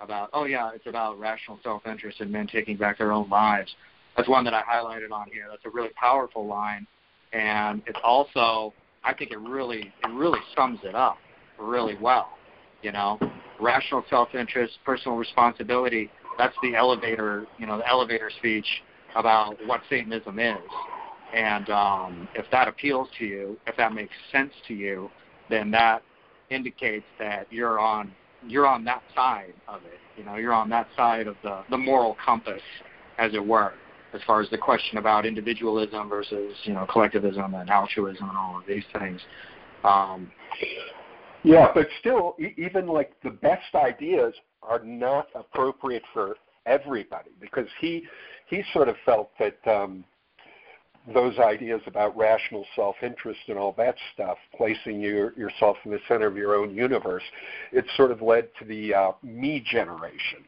about, oh yeah, it's about rational self-interest and men taking back their own lives. That's one that I highlighted on here. That's a really powerful line, and it's also, I think it really, it really sums it up really well. You know, rational self-interest, personal responsibility. That's the elevator, you know, the elevator speech about what Satanism is. And um, if that appeals to you, if that makes sense to you, then that indicates that you're on you're on that side of it. You know, you're on that side of the the moral compass, as it were, as far as the question about individualism versus you know collectivism and altruism and all of these things. Um, Yeah, but still, e- even like the best ideas are not appropriate for everybody because he he sort of felt that um, those ideas about rational self-interest and all that stuff, placing your, yourself in the center of your own universe, it sort of led to the uh, me generation,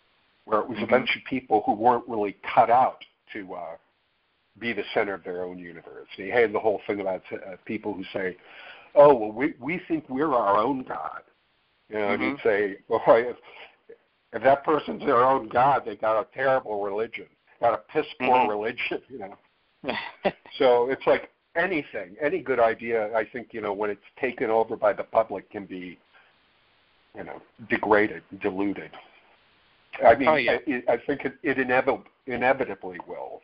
where it was Mhm. a bunch of people who weren't really cut out to uh, be the center of their own universe. And he had the whole thing about uh, people who say, "Oh, well, we we think we're our own god." You know, and Mhm. he'd say, "Well, if if that person's their own god, they got a terrible religion, got a piss poor Mhm. religion." You know. So it's like anything, any good idea. I think you know when it's taken over by the public can be, you know, degraded, diluted. I mean, Oh, yeah. I, I think it, it inevit- inevitably will.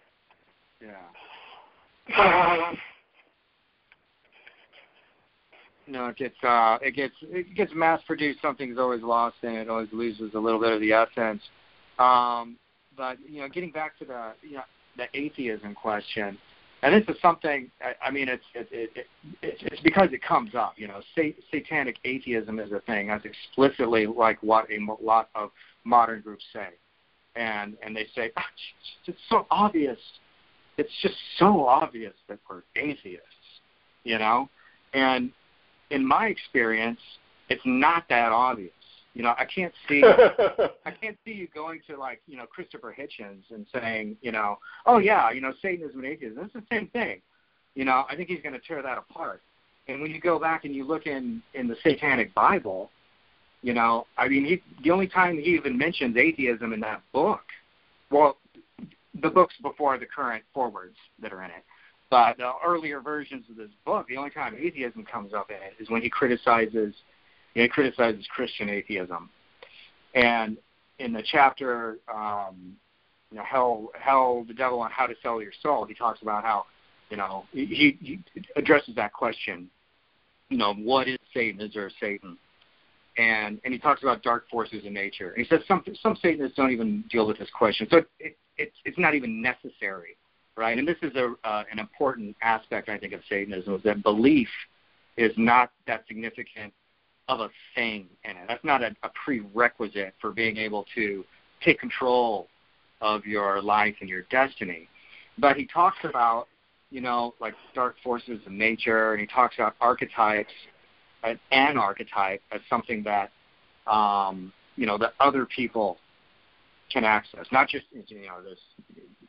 yeah. No, it gets uh, it gets it gets mass produced. Something's always lost, and it always loses a little bit of the essence. Um, but you know, getting back to the you know the atheism question, and this is something. I, I mean, it's it, it, it, it's it's because it comes up. You know, sat, satanic atheism is a thing. That's explicitly like what a lot of modern groups say, and and they say "Ah, it's so obvious. It's just so obvious that we're atheists. You know, and in my experience, it's not that obvious. You know, I can't see I can't see you going to like, you know, Christopher Hitchens and saying, you know, oh yeah, you know, Satanism and atheism, it's the same thing. You know, I think he's going to tear that apart. And when you go back and you look in in the Satanic Bible, you know, I mean, he, the only time he even mentions atheism in that book, well, the books before the current forwards that are in it, but the earlier versions of this book, the only time atheism comes up in it is when he criticizes, you know, he criticizes Christian atheism. And in the chapter, um, you know, hell, hell, the devil, and how to sell your soul, he talks about how, you know, he, he addresses that question. You know, what is Satan? Is there a Satan? And and he talks about dark forces in nature. And he says some some Satanists don't even deal with this question, so it, it, it's it's not even necessary, right? And this is a uh, an important aspect I think of Satanism is that belief is not that significant of a thing in it. That's not a, a prerequisite for being able to take control of your life and your destiny. But he talks about, you know, like dark forces of nature, and he talks about archetypes, an, an archetype as something that, um, you know, that other people can access. Not just, you know, this,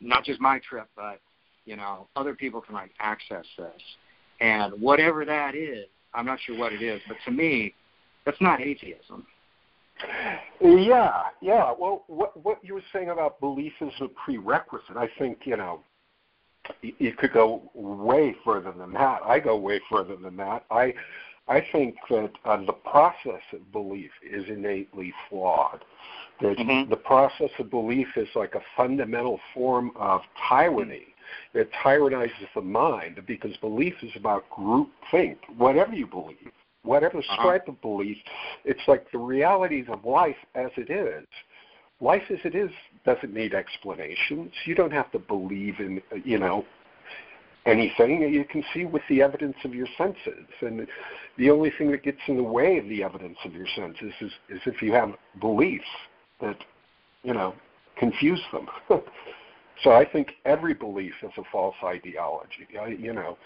not just my trip, but you know, other people can like access this. And whatever that is, I'm not sure what it is, but to me, that's not atheism. Yeah, yeah. Well, what what you were saying about belief is a prerequisite. I think you know, you could go way further than that. I go way further than that. I I think that uh, the process of belief is innately flawed. That Mhm. the process of belief is like a fundamental form of tyranny. It tyrannizes the mind because belief is about group think. Whatever you believe, whatever uh-huh. stripe of belief. It's like the realities of life as it is. Life as it is doesn't need explanations. You don't have to believe in, you know, anything. That you can see with the evidence of your senses. And the only thing that gets in the way of the evidence of your senses is, is if you have beliefs that, you know, confuse them. so I think every belief is a false ideology. I, you know,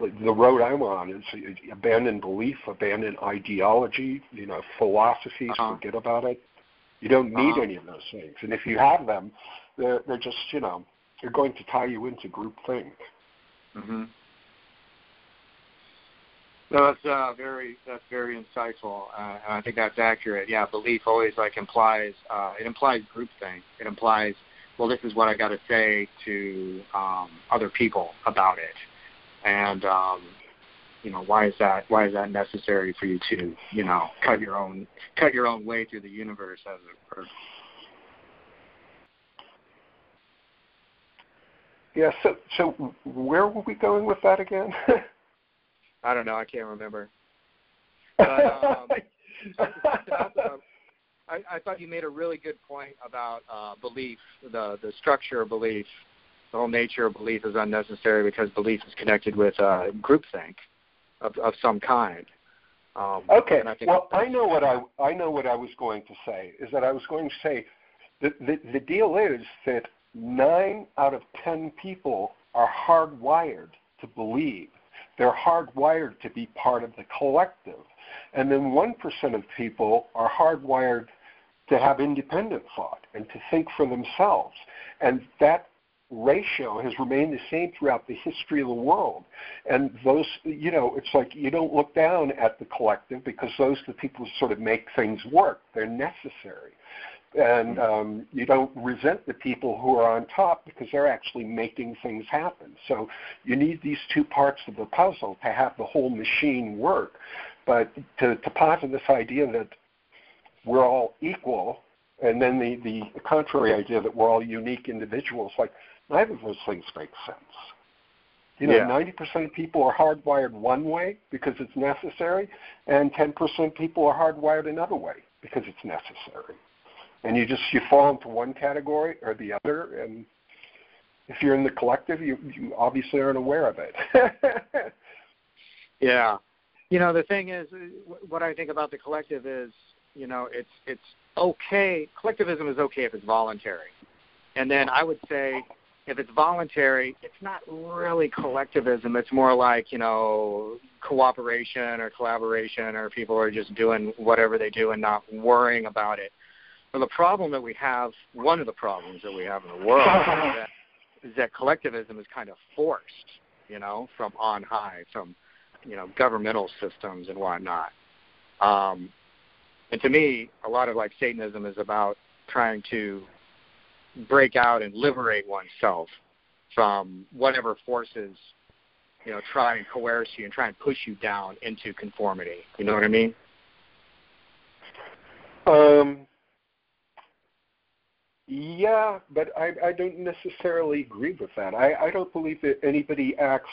the road I'm on is abandon belief, abandon ideology, you know, philosophies, uh-huh. forget about it. You don't need uh-huh. any of those things. And if you have them, they're, they're just, you know, they're going to tie you into group think. Mm-hmm. No, that's uh, very that's very insightful, uh, and I think that's accurate. Yeah, belief always like implies uh, it implies groupthink. It implies, well, this is what I got to say to um, other people about it, and um, you know why is that why is that necessary for you to you know cut your own cut your own way through the universe as it were. Yeah. So so where were we going with that again? I don't know. I can't remember. But, um, I, I thought you made a really good point about uh, belief, the the structure of belief, the whole nature of belief is unnecessary because belief is connected with uh, groupthink of, of some kind. Um, okay. I well, I know what I I know what I was going to say is that I was going to say the the, the deal is that nine out of ten people are hardwired to believe they're hardwired to be part of the collective. And then 1% of people are hardwired to have independent thought and to think for themselves. And that ratio has remained the same throughout the history of the world. And those, you know, it's like you don't look down at the collective because those are the people who sort of make things work. They're necessary and um, you don't resent the people who are on top because they're actually making things happen. So you need these two parts of the puzzle to have the whole machine work. But to, to posit this idea that we're all equal, and then the, the contrary idea that we're all unique individuals, like neither of those things make sense. You know, yeah. 90% of people are hardwired one way because it's necessary, and 10% people are hardwired another way because it's necessary and you just you fall into one category or the other and if you're in the collective you you obviously aren't aware of it. Yeah. You know the thing is what i think about the collective is you know it's it's okay collectivism is okay if it's voluntary. And then i would say if it's voluntary it's not really collectivism. It's more like you know cooperation or collaboration or people are just doing whatever they do and not worrying about it well, the problem that we have, one of the problems that we have in the world, is that, is that collectivism is kind of forced, you know, from on high, from you know governmental systems and whatnot. Um, and to me, a lot of like Satanism is about trying to break out and liberate oneself from whatever forces, you know, try and coerce you and try and push you down into conformity. You know what I mean? Um, yeah, but I, I don't necessarily agree with that. I, I don't believe that anybody acts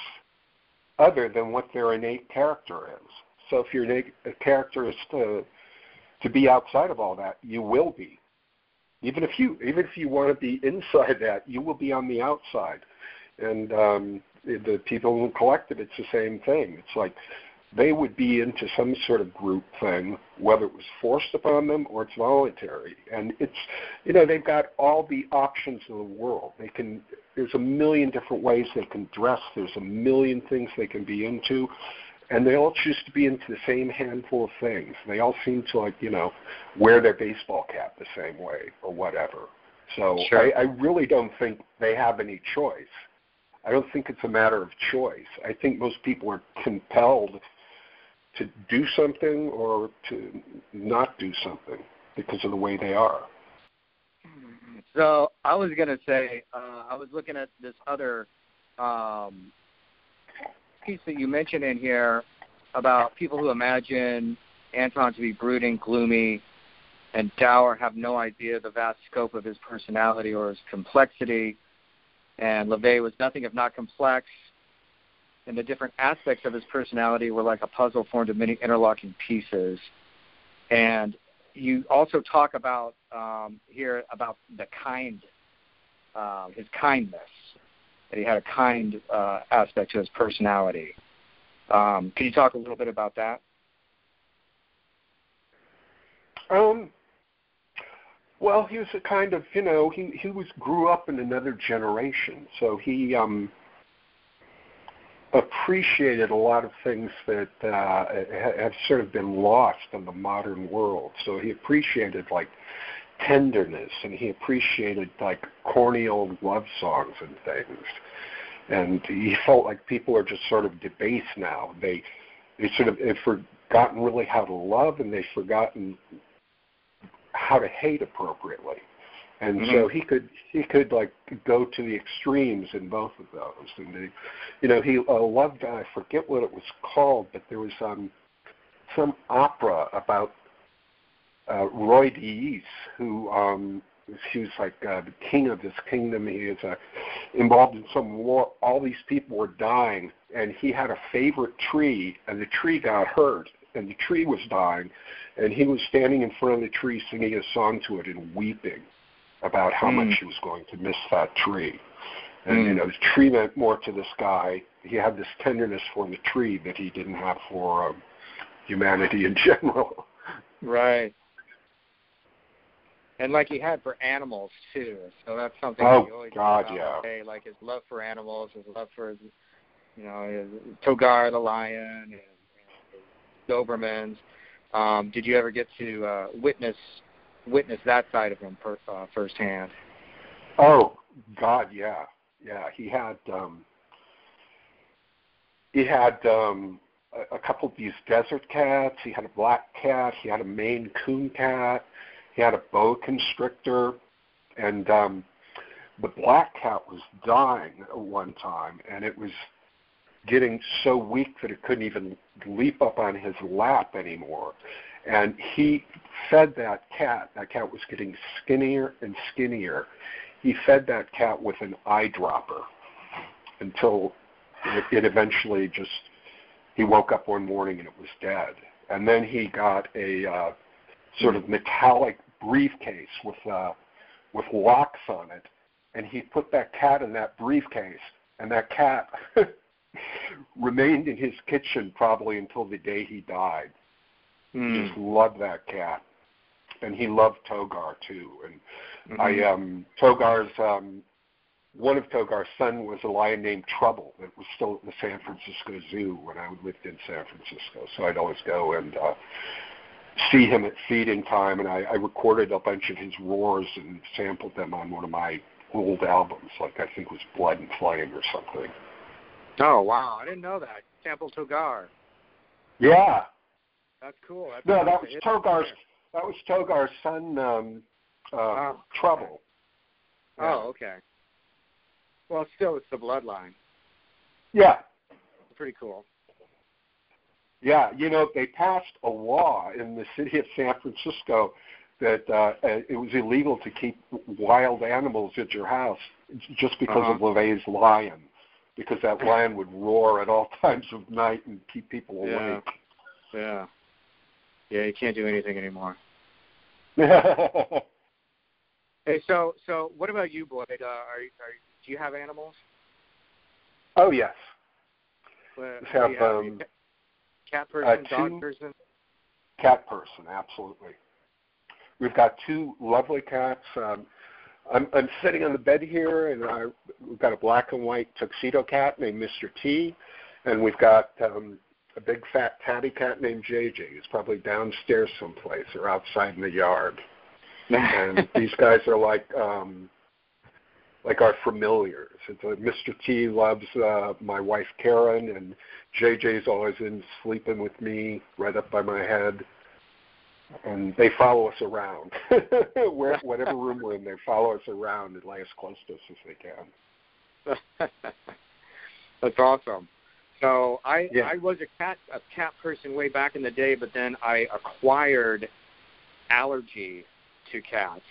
other than what their innate character is. So if your innate character is to to be outside of all that, you will be. Even if you even if you want to be inside that, you will be on the outside. And um, the people in the collective, it's the same thing. It's like they would be into some sort of group thing, whether it was forced upon them or it's voluntary. And it's, you know, they've got all the options in the world. They can, there's a million different ways they can dress. There's a million things they can be into. And they all choose to be into the same handful of things. They all seem to like, you know, wear their baseball cap the same way or whatever. So sure. I, I really don't think they have any choice. I don't think it's a matter of choice. I think most people are compelled to do something or to not do something because of the way they are. So I was going to say, uh, I was looking at this other um, piece that you mentioned in here about people who imagine Anton to be brooding, gloomy, and dour have no idea the vast scope of his personality or his complexity. And LaVey was nothing if not complex, and the different aspects of his personality were like a puzzle formed of many interlocking pieces. And you also talk about um, here about the kind, uh, his kindness, that he had a kind uh, aspect to his personality. Um, can you talk a little bit about that? Um, well, he was a kind of, you know, he he was grew up in another generation, so he um appreciated a lot of things that uh, have sort of been lost in the modern world. So he appreciated like tenderness, and he appreciated like corny old love songs and things. And he felt like people are just sort of debased now. They they sort of have forgotten really how to love, and they've forgotten how to hate appropriately and mm-hmm. so he could he could like go to the extremes in both of those. And he, you know he uh, loved I forget what it was called but there was um some opera about uh, Roi de Ys who um he was like uh, the king of this kingdom. He is uh, involved in some war. All these people were dying and he had a favorite tree and the tree got hurt and the tree was dying. And he was standing in front of the tree singing a song to it and weeping about how mm. much he was going to miss that tree. And mm. you know, the tree meant more to this guy. He had this tenderness for the tree that he didn't have for um, humanity in general. Right. And like he had for animals too, so that's something. Oh he always God, about, yeah. Okay, like his love for animals, his love for, his, you know, his Togar the lion, and, Dobermans. Um, did you ever get to uh, witness witness that side of him per, uh, firsthand. Oh God, yeah, yeah. He had um, he had um, a, a couple of these desert cats. He had a black cat. He had a Maine Coon cat. He had a boa constrictor, and um, the black cat was dying at one time, and it was getting so weak that it couldn't even leap up on his lap anymore. And he fed that cat. That cat was getting skinnier and skinnier. He fed that cat with an eyedropper until it, it eventually just he woke up one morning and it was dead. And then he got a uh, sort of metallic briefcase with uh, with locks on it, and he put that cat in that briefcase, and that cat remained in his kitchen probably until the day he died. Mm. Just loved that cat, and he loved Togar too. And mm-hmm. I um, Togar's um, one of Togar's son was a lion named Trouble that was still at the San Francisco Zoo when I lived in San Francisco. So I'd always go and uh, see him at feeding time, and I, I recorded a bunch of his roars and sampled them on one of my old albums, like I think it was Blood and Flame or something. Oh wow, I didn't know that. Sample Togar. Yeah, that's cool. That's no, that was Togar's. That was Togar's son, um, uh, oh. Trouble. Yeah. Oh, okay. Well, still, it's the bloodline. Yeah. Pretty cool. Yeah, you know, they passed a law in the city of San Francisco that uh, it was illegal to keep wild animals at your house just because uh-huh. of LaVey's lion, because that lion would roar at all times of night and keep people awake. Yeah. Yeah. Yeah, you can't do anything anymore. hey, so so what about you, Boyd? Uh, are, are do you have animals? Oh yes. Well, have, have um, cat person, uh, dog person. Cat person, absolutely. We've got two lovely cats. Um, I'm, I'm sitting on the bed here, and I, we've got a black and white tuxedo cat named Mr. T, and we've got um, a big fat tabby cat named JJ. He's probably downstairs someplace or outside in the yard. and these guys are like um like our familiars. It's a Mr. T loves uh my wife Karen and JJ's always in sleeping with me right up by my head. And they follow us around. Where whatever room we're in, they follow us around and lay as close to us as they can. That's awesome. So I yeah. I was a cat a cat person way back in the day, but then I acquired allergy to cats,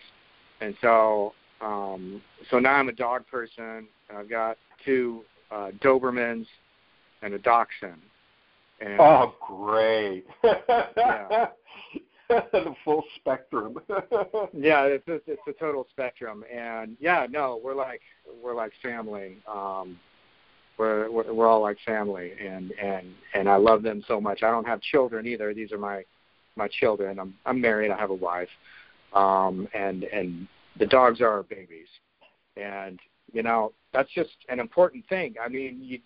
and so um, so now I'm a dog person. And I've got two uh, Dobermans, and a dachshund. And, oh, great! yeah. the full spectrum. yeah, it's a, it's a total spectrum, and yeah, no, we're like we're like family. Um, we're we're all like family, and and and I love them so much. I don't have children either. These are my my children. I'm I'm married. I have a wife, um, and and the dogs are our babies, and you know that's just an important thing. I mean, you,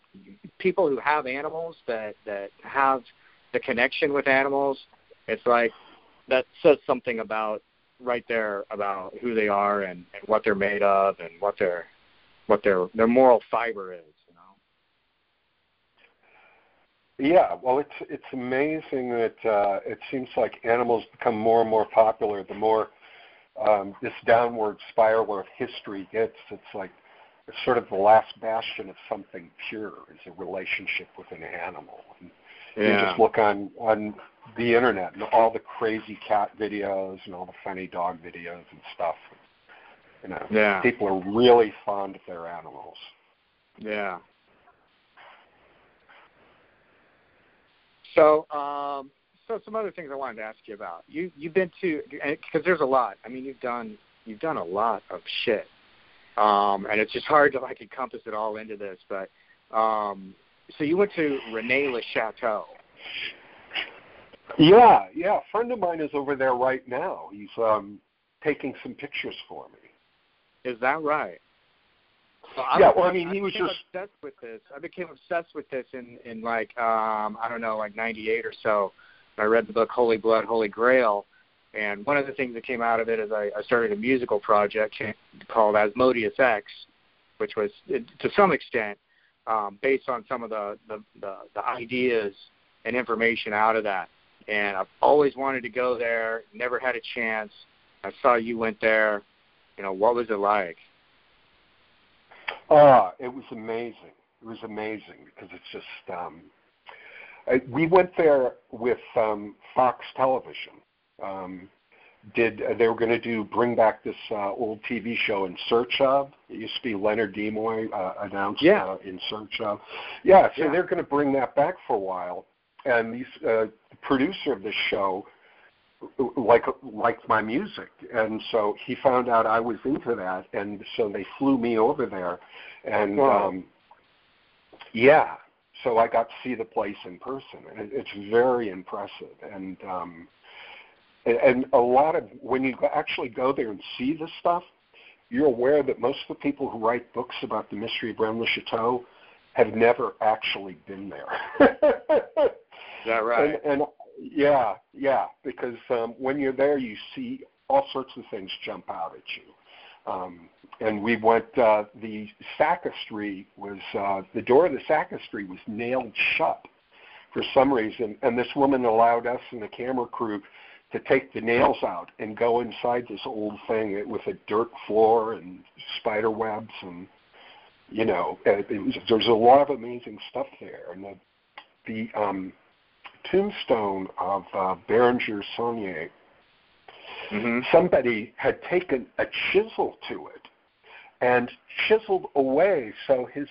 people who have animals that that have the connection with animals, it's like that says something about right there about who they are and, and what they're made of and what their what their their moral fiber is. Yeah, well, it's it's amazing that uh, it seems like animals become more and more popular. The more um, this downward spiral of history gets, it's like it's sort of the last bastion of something pure is a relationship with an animal. And yeah. You just look on on the internet and all the crazy cat videos and all the funny dog videos and stuff. You know, yeah. people are really fond of their animals. Yeah, So, um, so some other things I wanted to ask you about. You you've been to because there's a lot. I mean, you've done you've done a lot of shit, um, and it's just hard to like encompass it all into this. But um, so you went to Rennes le Chateau. Yeah, yeah. A friend of mine is over there right now. He's um, taking some pictures for me. Is that right? So yeah, well, I mean, he I was just obsessed with this. I became obsessed with this in in like um I don't know, like '98 or so. I read the book Holy Blood, Holy Grail, and one of the things that came out of it is I, I started a musical project called Asmodeus X, which was to some extent um, based on some of the, the the the ideas and information out of that. And I've always wanted to go there, never had a chance. I saw you went there. You know, what was it like? Ah, it was amazing. It was amazing because it's just um, I, we went there with um, Fox Television. Um, did uh, they were going to do bring back this uh, old TV show in search of? It used to be Leonard Nimoy uh, announced yeah. uh, in search of. Yeah, so Yeah. they're going to bring that back for a while. And these, uh, the producer of this show like liked my music, and so he found out I was into that, and so they flew me over there, and Wow. um, yeah, so I got to see the place in person, and it, it's very impressive, and um, and, and a lot of when you actually go there and see the stuff, you're aware that most of the people who write books about the mystery of Rennes le Chateau have never actually been there. Is that right? and, and yeah, yeah, because um, when you're there, you see all sorts of things jump out at you. Um, and we went. Uh, the sacristy was uh, the door of the sacristy was nailed shut for some reason, and this woman allowed us and the camera crew to take the nails out and go inside this old thing with a dirt floor and spider webs and you know it, it was, there's a lot of amazing stuff there and the the um tombstone of uh, Berenger Sauniere, hmm somebody had taken a chisel to it and chiseled away so his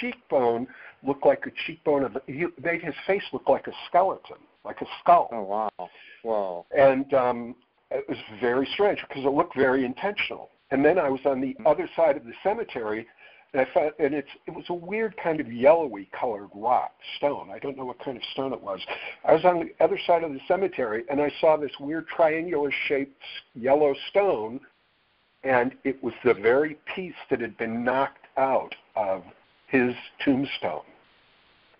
cheekbone looked like a cheekbone of he made his face look like a skeleton, like a skull. Oh wow! Whoa! And um, it was very strange because it looked very intentional. And then I was on the other side of the cemetery, and I found, and it's it was a weird kind of yellowy colored rock stone. I don't know what kind of stone it was. I was on the other side of the cemetery, and I saw this weird triangular shaped yellow stone, and it was the very piece that had been knocked out of his tombstone.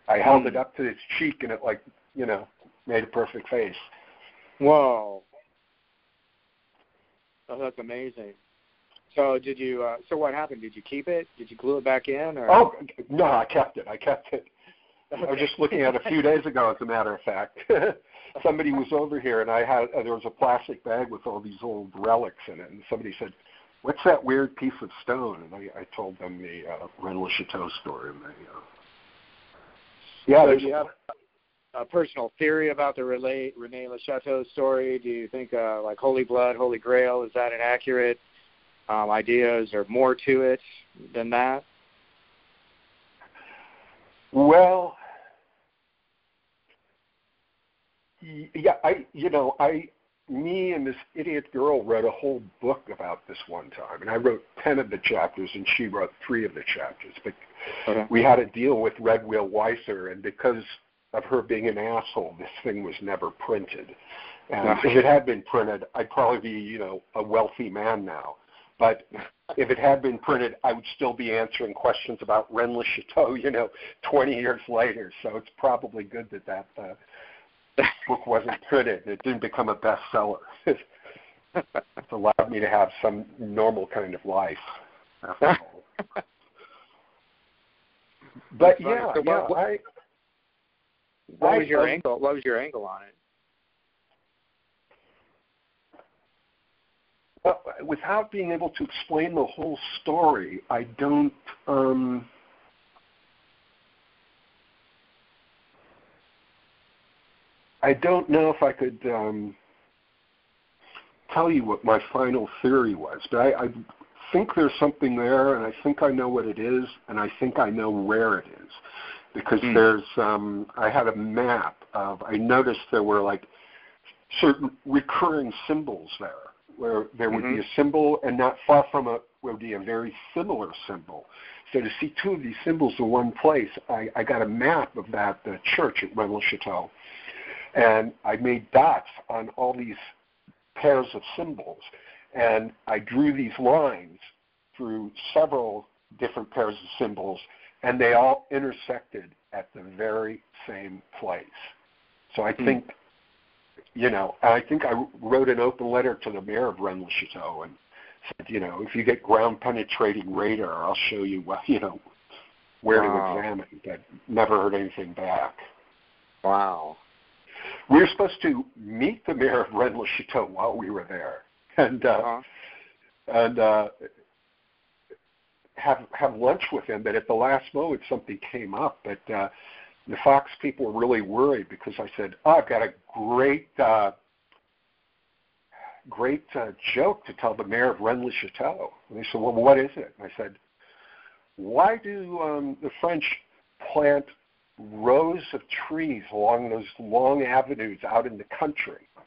I held Hmm. it up to his cheek, and it like you know made a perfect face. Whoa! Oh, that's amazing. So did you? Uh, so what happened? Did you keep it? Did you glue it back in? Or? Oh no, I kept it. I kept it. I was just looking at it a few days ago, as a matter of fact. somebody was over here, and I had uh, there was a plastic bag with all these old relics in it, and somebody said, "What's that weird piece of stone?" And I, I told them the uh, le Chateau story, and they, uh, yeah, So there's do you have a personal theory about the Rennes, Chateau story? Do you think uh, like Holy Blood, Holy Grail is that an accurate um, ideas or more to it than that? Well, yeah, I you know I me and this idiot girl read a whole book about this one time, and I wrote ten of the chapters, and she wrote three of the chapters. But okay. we had a deal with Red Wheel Weiser, and because of her being an asshole, this thing was never printed. And if it had been printed, I'd probably be you know a wealthy man now. But if it had been printed, I would still be answering questions about Rennes le Chateau, you know, 20 years later. So it's probably good that that uh, book wasn't printed. It didn't become a bestseller. it's allowed me to have some normal kind of life. but yeah, so yeah, what, I. What was your angle? What was your angle on it? Without being able to explain the whole story, I don't. Um, I don't know if I could um, tell you what my final theory was, but I, I think there's something there, and I think I know what it is, and I think I know where it is, because mm. there's. Um, I had a map of. I noticed there were like certain recurring symbols there where there would mm-hmm. be a symbol, and not far from it would be a very similar symbol. So to see two of these symbols in one place, I, I got a map of that the church at Rennes Chateau, and I made dots on all these pairs of symbols, and I drew these lines through several different pairs of symbols, and they all intersected at the very same place. So I mm. think you know, I think I wrote an open letter to the mayor of Rennes-le-Château and said, you know, if you get ground penetrating radar, I'll show you what, you know, where wow. to examine. But never heard anything back. Wow. We were supposed to meet the mayor of Rennes-le-Château while we were there, and uh, uh-huh. and uh, have have lunch with him. But at the last moment, something came up. But uh, the Fox people were really worried because I said, oh, I've got a great, uh, great uh, joke to tell the mayor of Rennes le Chateau. And they said, well, what is it? And I said, why do um, the French plant rows of trees along those long avenues out in the country? And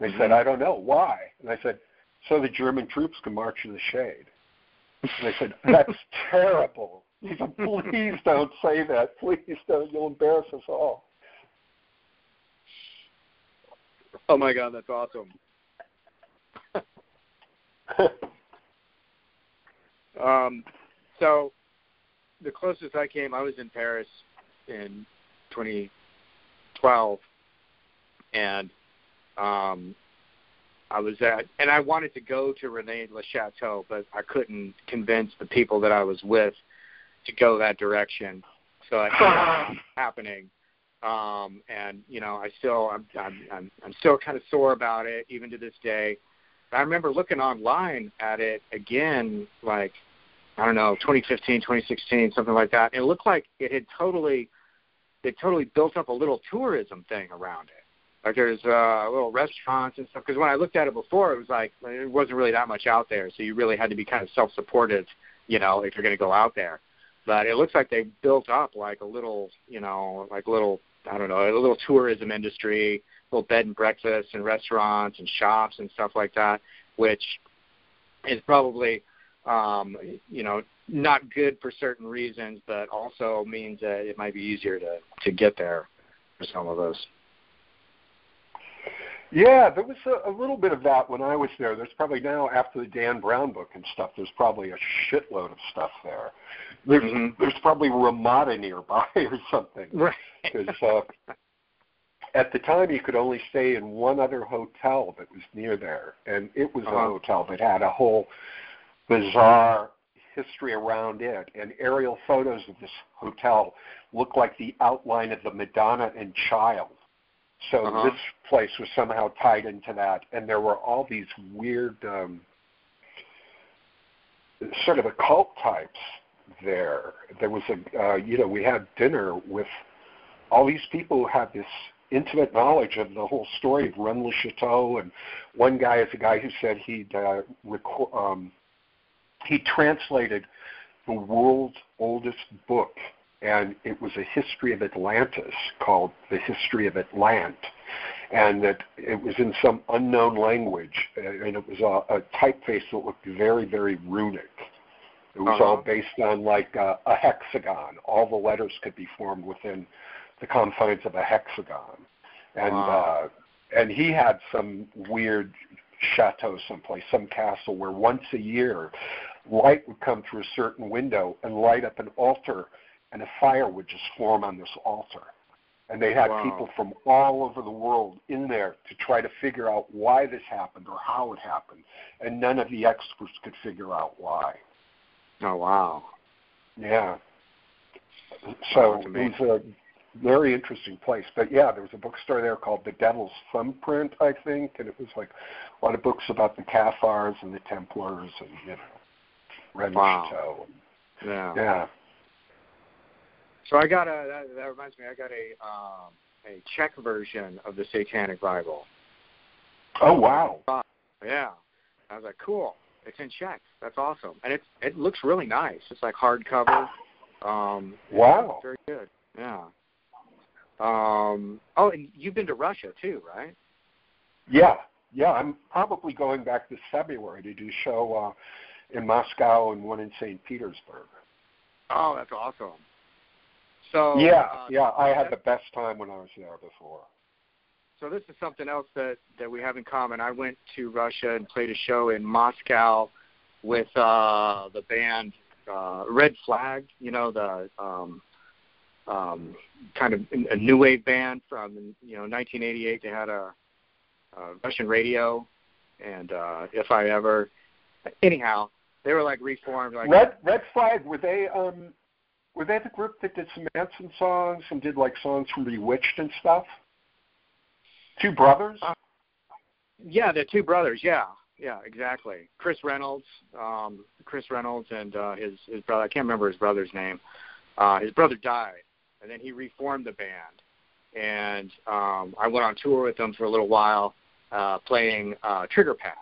they mm-hmm. said, I don't know. Why? And I said, so the German troops can march in the shade. And they said, that's terrible. Please don't say that. Please don't. You'll embarrass us all. Oh my God, that's awesome. um, so the closest I came, I was in Paris in 2012, and um, I was at, and I wanted to go to Rennes Le Chateau, but I couldn't convince the people that I was with to go that direction. So I think happening. Um, and you know, I still I'm I'm I'm, I'm still kind of sore about it even to this day. I remember looking online at it again, like I don't know, 2015, 2016, something like that. And it looked like it had totally, they totally built up a little tourism thing around it. Like there's uh, little restaurants and stuff. Because when I looked at it before, it was like it wasn't really that much out there. So you really had to be kind of self-supportive, you know, if you're going to go out there but it looks like they built up like a little, you know, like little, I don't know, a little tourism industry, little bed and breakfast and restaurants and shops and stuff like that, which is probably, um, you know, not good for certain reasons, but also means that it might be easier to to get there for some of those. Yeah, there was a, a little bit of that when I was there. There's probably now after the Dan Brown book and stuff. There's probably a shitload of stuff there. There's mm-hmm. there's probably Ramada nearby or something. Right. Because uh, at the time you could only stay in one other hotel that was near there, and it was uh-huh. a hotel that had a whole bizarre history around it. And aerial photos of this hotel look like the outline of the Madonna and Child. So uh-huh. this place was somehow tied into that, and there were all these weird, um, sort of occult types there. There was a, uh, you know, we had dinner with all these people who had this intimate knowledge of the whole story of Rennes le Chateau, and one guy is a guy who said he'd uh, record, um, he translated the world's oldest book, and it was a history of Atlantis called The History of Atlant. and that it was in some unknown language, and it was a, a typeface that looked very, very runic. It was Uh-huh. all based on like a, a hexagon. All the letters could be formed within the confines of a hexagon, and Wow. uh, and he had some weird chateau someplace, some castle where once a year light would come through a certain window and light up an altar, and a fire would just form on this altar. And they had Wow. people from all over the world in there to try to figure out why this happened or how it happened, and none of the experts could figure out why. Oh wow. Yeah. So it was a very interesting place. But yeah, there was a bookstore there called The Devil's Thumbprint, I think, and it was like a lot of books about the Cathars and the Templars and you know, Red Wow. Chateau. Yeah. Yeah. So I got a that, that reminds me. I got a um, a Czech version of the Satanic Bible. Oh wow. Yeah. I was like, cool. It's in Czech. That's awesome, and it's it looks really nice. It's like hardcover. Um, Wow. Very good. Yeah. Um. Oh, and you've been to Russia too, right? Yeah. Yeah. I'm probably going back this February to do a show uh in Moscow and one in St. Petersburg. Oh, that's awesome. So yeah, uh, yeah. I had the best time when I was there before. So this is something else that that we have in common. I went to Russia and played a show in Moscow with uh the band uh Red Flag, you know, the um um kind of a new wave band from you know 1988 they had a, a Russian radio and uh if I ever anyhow, they were like reformed like Red Red Flag were they um were they the group that did some Manson songs and did like songs from Bewitched and stuff? Two brothers? Uh, Yeah, the two brothers. Yeah, yeah, exactly. Chris Reynolds, um, Chris Reynolds, and uh, his his brother. I can't remember his brother's name. Uh, his brother died, and then he reformed the band. And um, I went on tour with them for a little while, uh, playing uh, trigger pads.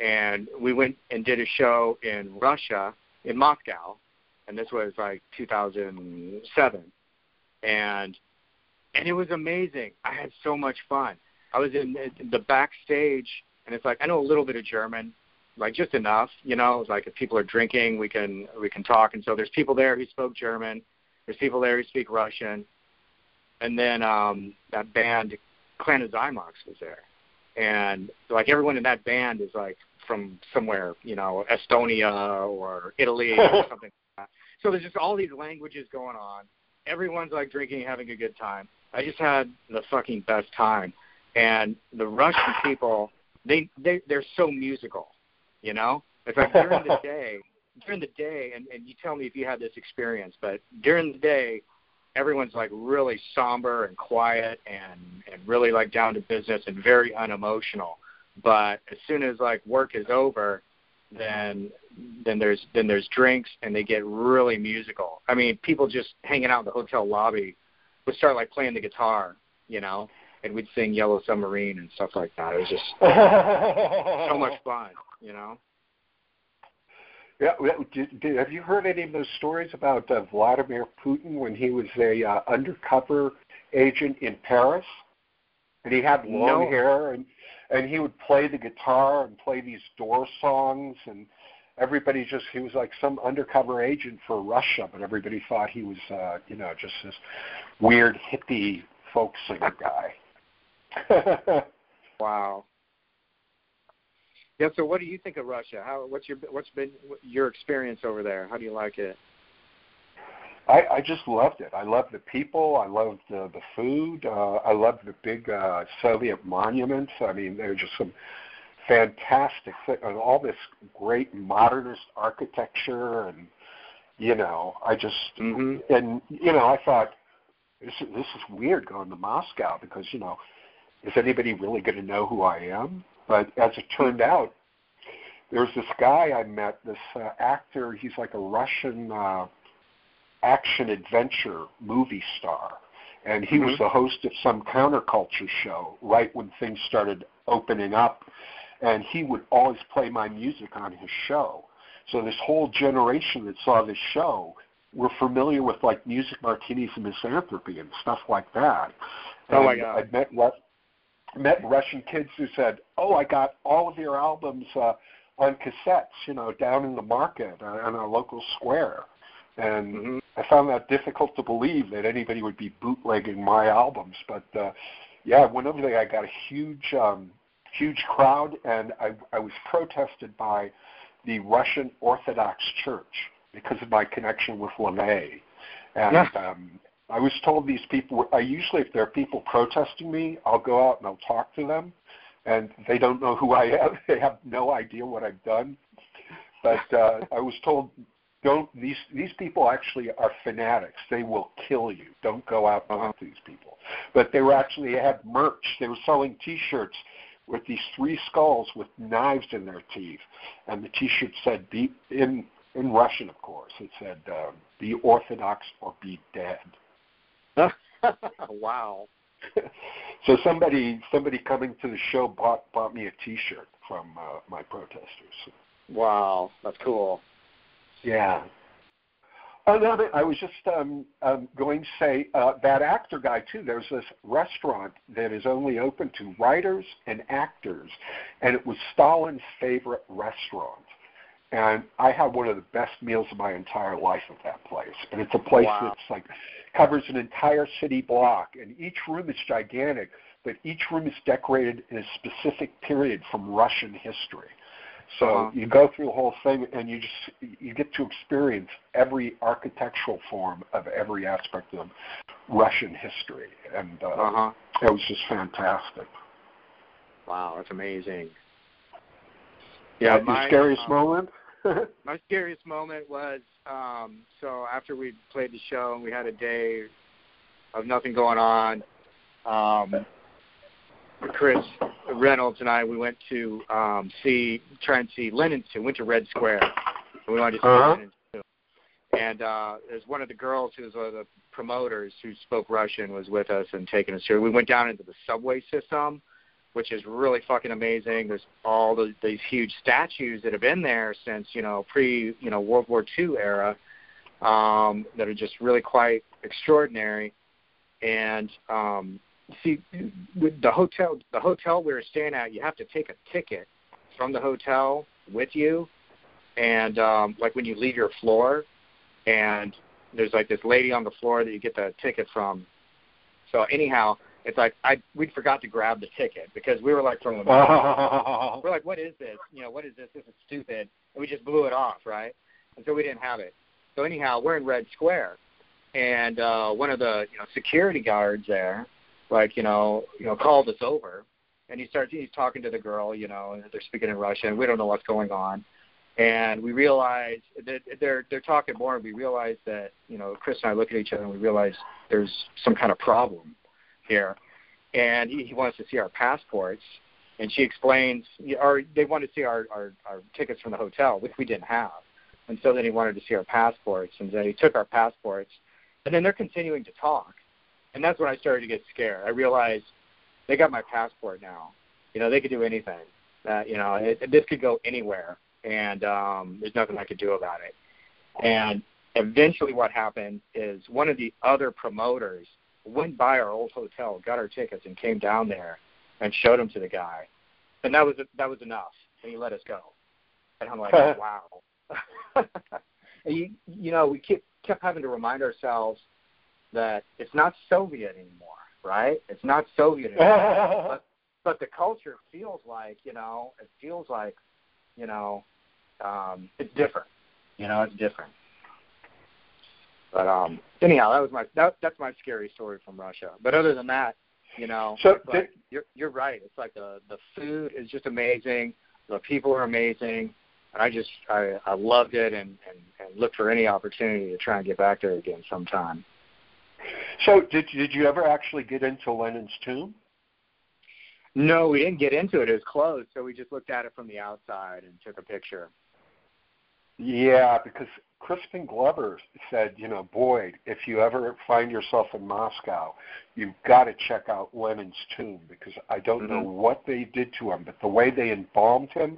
And we went and did a show in Russia, in Moscow, and this was like 2007. And and it was amazing. I had so much fun. I was in the backstage, and it's like I know a little bit of German, like just enough, you know. It's like if people are drinking, we can we can talk. And so there's people there who spoke German. There's people there who speak Russian, and then um, that band, Clan of Xymox, was there, and like everyone in that band is like from somewhere, you know, Estonia or Italy or something. So there's just all these languages going on. Everyone's like drinking, having a good time. I just had the fucking best time. And the Russian people, they they they're so musical, you know. It's like during the day, during the day, and and you tell me if you had this experience, but during the day, everyone's like really somber and quiet and and really like down to business and very unemotional. But as soon as like work is over, then then there's then there's drinks and they get really musical. I mean, people just hanging out in the hotel lobby would start like playing the guitar, you know, and we'd sing Yellow Submarine and stuff like that. It was just so much fun, you know. Yeah, did, did, have you heard any of those stories about uh, Vladimir Putin when he was a uh, undercover agent in Paris, and he had long No. hair and and he would play the guitar and play these Doors songs and everybody just he was like some undercover agent for Russia, but everybody thought he was uh, you know just this weird hippie folk singer guy. Wow. Yeah. So, what do you think of Russia? How? What's your What's been your experience over there? How do you like it? I, I just loved it. I loved the people. I loved the the food. Uh, I loved the big uh, Soviet monuments. I mean, there were just some fantastic thi- and all this great modernist architecture, and you know, I just Mm-hmm. and you know, I thought this is this is weird going to Moscow because you know, is anybody really going to know who I am? But as it turned out, there was this guy I met, this uh, actor. He's like a Russian. Uh, action adventure movie star. And he was Mhm. the host of some counterculture show right when things started opening up. And he would always play my music on his show. So this whole generation that saw this show were familiar with like music martinis and misanthropy and stuff like that. Oh, my And God. I'd met met Russian kids who said, "Oh, I got all of your albums uh, on cassettes, you know, down in the market uh, on a local square." And mm-hmm. I found that difficult to believe that anybody would be bootlegging my albums. But uh, yeah, went over there. I got a huge, um, huge crowd, and I, I was protested by the Russian Orthodox Church because of my connection with LaVey. And yeah. um, I was told these people. I usually, if there are people protesting me, I'll go out and I'll talk to them, and they don't know who I am. They have no idea what I've done. But uh, I was told, don't these these people actually are fanatics. They will kill you. Don't go out and hunt these people. But they were actually they had merch. They were selling T-shirts with these three skulls with knives in their teeth, and the T-shirt said, "Be in in Russian, of course. It said, um, "Be Orthodox or be dead." wow. so somebody somebody coming to the show bought bought me a T-shirt from uh, my protesters. Wow, that's cool. Yeah. Another, I was just um, um, going to say uh, that actor guy too. There's this restaurant that is only open to writers and actors, and it was Stalin's favorite restaurant. And I had one of the best meals of my entire life at that place. And it's a place wow. that's like covers an entire city block, and each room is gigantic, but each room is decorated in a specific period from Russian history. So uh-huh. you go through the whole thing, and you just you get to experience every architectural form of every aspect of Russian history, and uh, uh-huh. it was just fantastic. Wow, that's amazing. Yeah, my, scariest um, moment. my scariest moment was um, so after we played the show and we had a day of nothing going on. Um, Chris Reynolds and I we went to um, see try and see Lenin's Tomb. Went to Red Square. And we wanted to see uh-huh. Lenin's Tomb. And uh, there's one of the girls who was one of the promoters who spoke Russian was with us and taking us through. We went down into the subway system which is really fucking amazing. There's all the, these huge statues that have been there since you know pre you know World War II era um, that are just really quite extraordinary. And um, see, with the hotel, the hotel we were staying at, you have to take a ticket from the hotel with you, and um, like when you leave your floor, and there's like this lady on the floor that you get the ticket from. So anyhow, it's like I we forgot to grab the ticket because we were like from the we're like what is this? You know what is this? This is stupid. And we just blew it off right? And so we didn't have it. So anyhow we're in Red Square. And uh one of the you know security guards there like you know you know called us over and he starts he's talking to the girl you know and they're speaking in Russian we don't know what's going on and we realize that they're they're talking more and we realize that you know Chris and I look at each other and we realize there's some kind of problem here, and he, he wants to see our passports. And she explains, or they wanted to see our, our, our tickets from the hotel, which we didn't have. And so then he wanted to see our passports, and then he took our passports. And then they're continuing to talk. And that's when I started to get scared. I realized they got my passport now. You know, they could do anything. Uh, you know, it, this could go anywhere, and um, there's nothing I could do about it. And eventually, what happened is one of the other promoters went by our old hotel, got our tickets, and came down there and showed them to the guy, and that was that was enough. And he let us go. And I'm like, wow. and you you know we kept kept having to remind ourselves that it's not Soviet anymore, right? It's not Soviet anymore. but but the culture feels like you know it feels like you know um, it's different. You know, it's different. But um, anyhow, that was my that, that's my scary story from Russia. But other than that, you know, so like, you're you're right. It's like the the food is just amazing. The people are amazing. And I just I I loved it and and and look for any opportunity to try and get back there again sometime. So did did you ever actually get into Lenin's tomb? No, we didn't get into it. It was closed, so we just looked at it from the outside and took a picture. Yeah, because Crispin Glover said, you know, Boyd, if you ever find yourself in Moscow, you've got to check out Lenin's tomb because I don't mm-hmm. know what they did to him, but the way they embalmed him,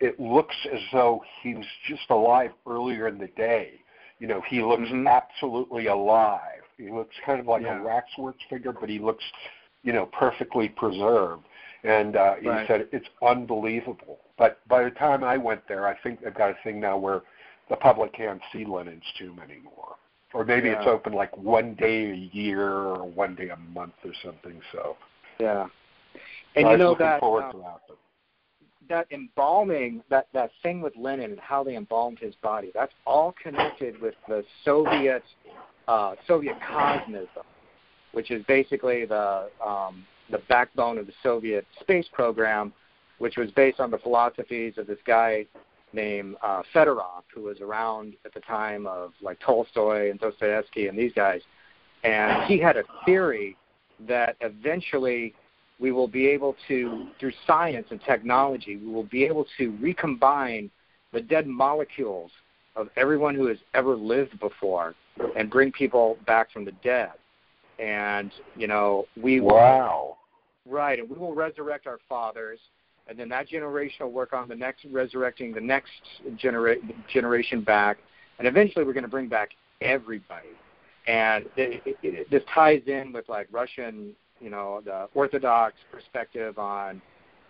it looks as though he was just alive earlier in the day. You know, he looks mm-hmm. absolutely alive. He looks kind of like yeah. a waxworks figure, but he looks you know, perfectly preserved. And uh, he Right. said it's unbelievable. But by the time I went there, I think they've got a thing now where the public can't see Lenin's tomb anymore. Or maybe it's open like one day a year or one day a month or something. So Yeah. so And I you know looking that forward uh, to that. That embalming, that that thing with Lenin and how they embalmed his body, that's all connected with the Soviet uh, Soviet cosmism, which is basically the um, the backbone of the Soviet space program, which was based on the philosophies of this guy named uh, Fedorov, who was around at the time of like Tolstoy and Dostoevsky and these guys, and he had a theory that eventually we will be able to, through science and technology, we will be able to recombine the dead molecules of everyone who has ever lived before and bring people back from the dead. And, you know, we will, wow. right, and we will resurrect our fathers, and then that generation will work on the next, resurrecting the next genera- generation back, and eventually we're going to bring back everybody. And it, it, it, this ties in with like Russian you know the orthodox perspective on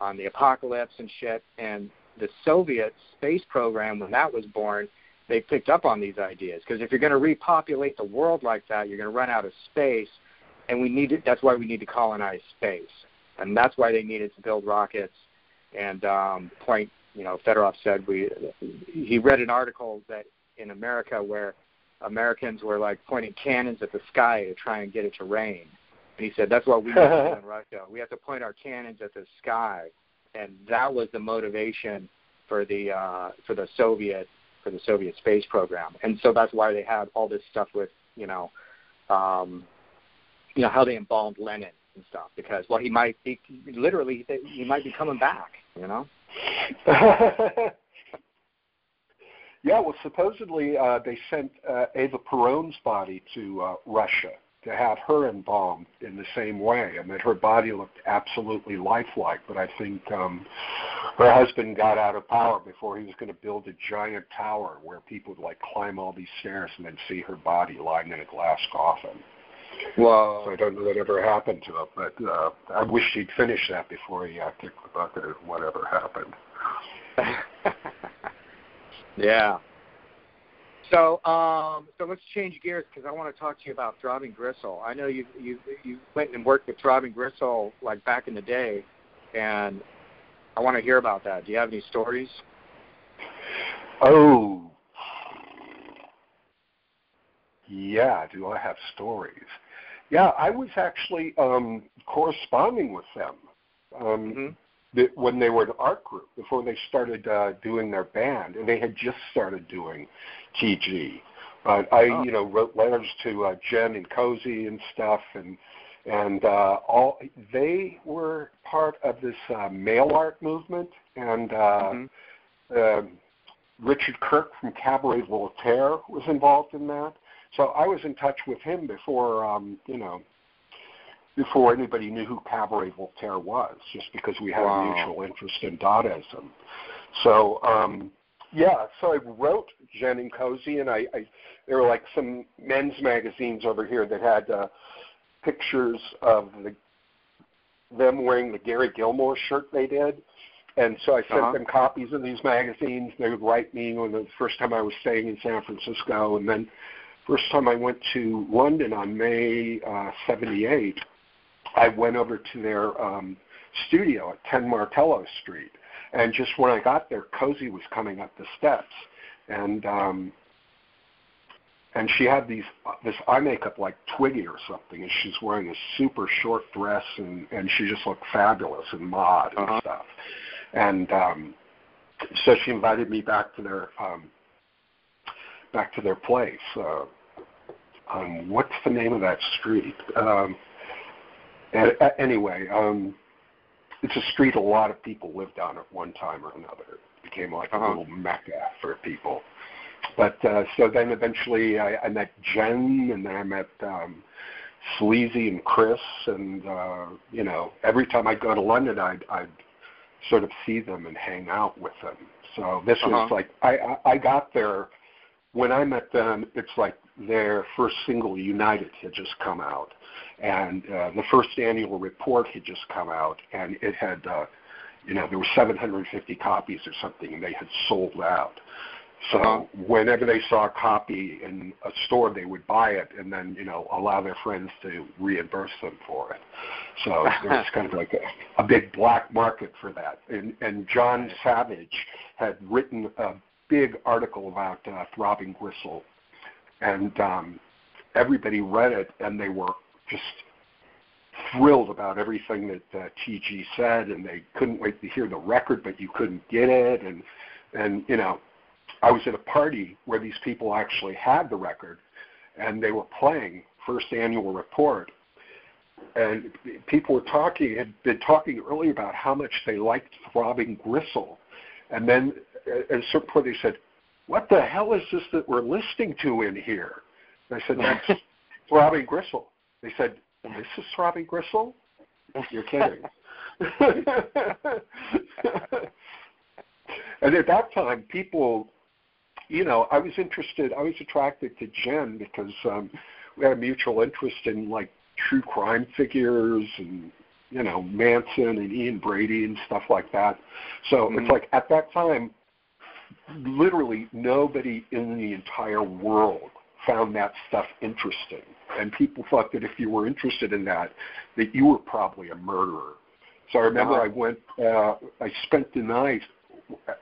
on the apocalypse and shit and the soviet space program when that was born they picked up on these ideas because if you're going to repopulate the world like that you're going to run out of space and we need to, that's why we need to colonize space and that's why they needed to build rockets and um point you know fedorov said we he read an article that in america where americans were like pointing cannons at the sky to try and get it to rain and he said, that's what we need to do in Russia. We have to point our cannons at the sky. And that was the motivation for the uh, for the Soviet for the Soviet space program. And so that's why they had all this stuff with, you know, um, you know, how they embalmed Lenin and stuff. Because well he might be literally he might be coming back, you know? yeah, well, supposedly uh, they sent uh, Eva Peron's body to uh, Russia to have her embalmed in the same way, and that her body looked absolutely lifelike. But I think um, her husband got out of power before he was going to build a giant tower where people would like climb all these stairs and then see her body lying in a glass coffin. Well, So I don't know what ever happened to it, but uh, I wish he'd finished that before he uh, kicked the bucket or whatever happened. yeah. So, um, so let's change gears because I want to talk to you about Throbbing Gristle. I know you you you went and worked with Throbbing Gristle like back in the day, and I want to hear about that. Do you have any stories? Oh, yeah. Do I have stories? Yeah, I was actually um, corresponding with them um, Mm-hmm. when they were an art group before they started uh, doing their band, and they had just started doing TG. Uh, I, Oh. you know, wrote letters to uh, Gen and Cosey and stuff, and and uh, all they were part of this uh, mail art movement, and uh, Mhm. um Richard Kirk from Cabaret Voltaire was involved in that. So I was in touch with him before, um, you know, before anybody knew who Cabaret Voltaire was, just because we had Wow. a mutual interest in Dadaism. So um, yeah, so I wrote Gen and Cosey, and I, I there were like some men's magazines over here that had uh, pictures of the them wearing the Gary Gilmore shirt they did. And so I sent Uh-huh. them copies of these magazines. They would write me when the first time I was staying in San Francisco, and then first time I went to London on May uh, '78, I went over to their um, studio at 10 Martello Street. And just when I got there, Cosey was coming up the steps, and um, and she had these uh, this eye makeup like Twiggy or something, and she's wearing a super short dress, and and she just looked fabulous and mod and Uh-huh. stuff. And um, so she invited me back to their um, back to their place. Uh, um, what's the name of that street? Um, and, uh, anyway, um, it's a street a lot of people lived on at one time or another. It became like Uh-huh. a little mecca for people. But uh, so then eventually I, I met Gen, and then I met um, Sleazy and Chris, and uh, you know every time I'd go to London, I'd, I'd sort of see them and hang out with them. So this Uh-huh. was like I, I I got there when I met them, it's like their first single, United, had just come out, and uh, the first annual report had just come out, and it had, uh, you know, there were 750 copies or something, and they had sold out. So whenever they saw a copy in a store, they would buy it and then, you know, allow their friends to reimburse them for it. So there's kind of like a, a big black market for that. And, and John Savage had written a big article about uh, throbbing gristle, and um, everybody read it, and they were just thrilled about everything that uh, TG said, and they couldn't wait to hear the record, but you couldn't get it, and and you know I was at a party where these people actually had the record, and they were playing First Annual Report, and people were talking had been talking earlier about how much they liked Throbbing Gristle, and then at a certain point they said, "What the hell is this that we're listening to in here?" And I said, "That's Throbbing Gristle." They said, "This is Throbbing Gristle." You're kidding. and at that time, people you know, I was interested. I was attracted to Gen because um, we had a mutual interest in like true crime figures and you know Manson and Ian Brady and stuff like that. So mm-hmm. it's like at that time, literally nobody in the entire world found that stuff interesting, and people thought that if you were interested in that, that you were probably a murderer. So I remember wow. I went. Uh, I spent the night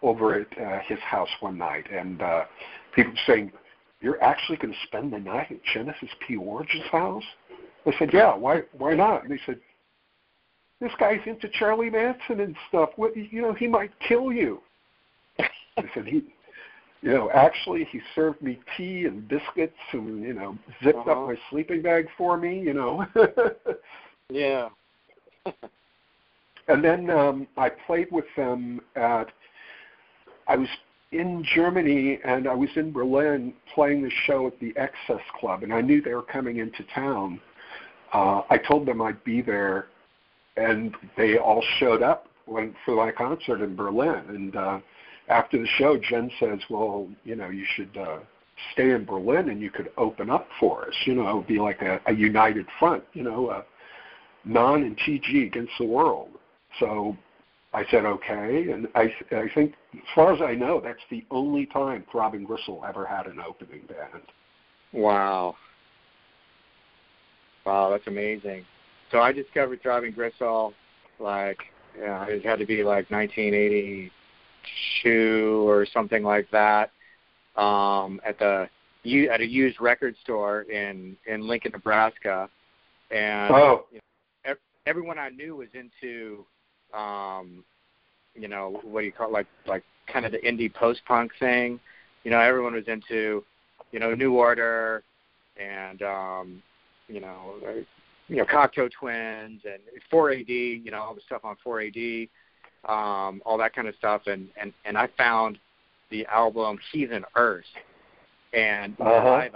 over at uh, his house one night, and uh, people saying, "You're actually going to spend the night at Genesis P-Orridge's house?" I said, "Yeah. Why? Why not?" And they said, "This guy's into Charlie Manson and stuff. What? You know, he might kill you." I said, "He." You know, actually, he served me tea and biscuits, and you know, zipped uh-huh. up my sleeping bag for me. You know. yeah. and then um, I played with them at I was in Germany and I was in Berlin playing the show at the Excess Club, and I knew they were coming into town. Uh, I told them I'd be there, and they all showed up when, for my concert in Berlin. And uh, after the show, Gen says, "Well, you know, you should uh, stay in Berlin, and you could open up for us. You know, it would be like a, a united front. You know, uh, non and TG against the world." So I said okay, and I I think as far as I know, that's the only time Throbbing Gristle ever had an opening band. Wow. Wow, that's amazing. So I discovered Throbbing Gristle like yeah, it had to be like 1982 or something like that um, at the at a used record store in in Lincoln, Nebraska, and oh. you know, everyone I knew was into um, you know, what do you call it, like like kind of the indie post punk thing. You know, everyone was into, you know, New Order and um, you know, uh, you know, Cocteau Twins and 4AD, you know, all the stuff on 4AD, um, all that kind of stuff and and and I found the album Heathen Earth and uh-huh.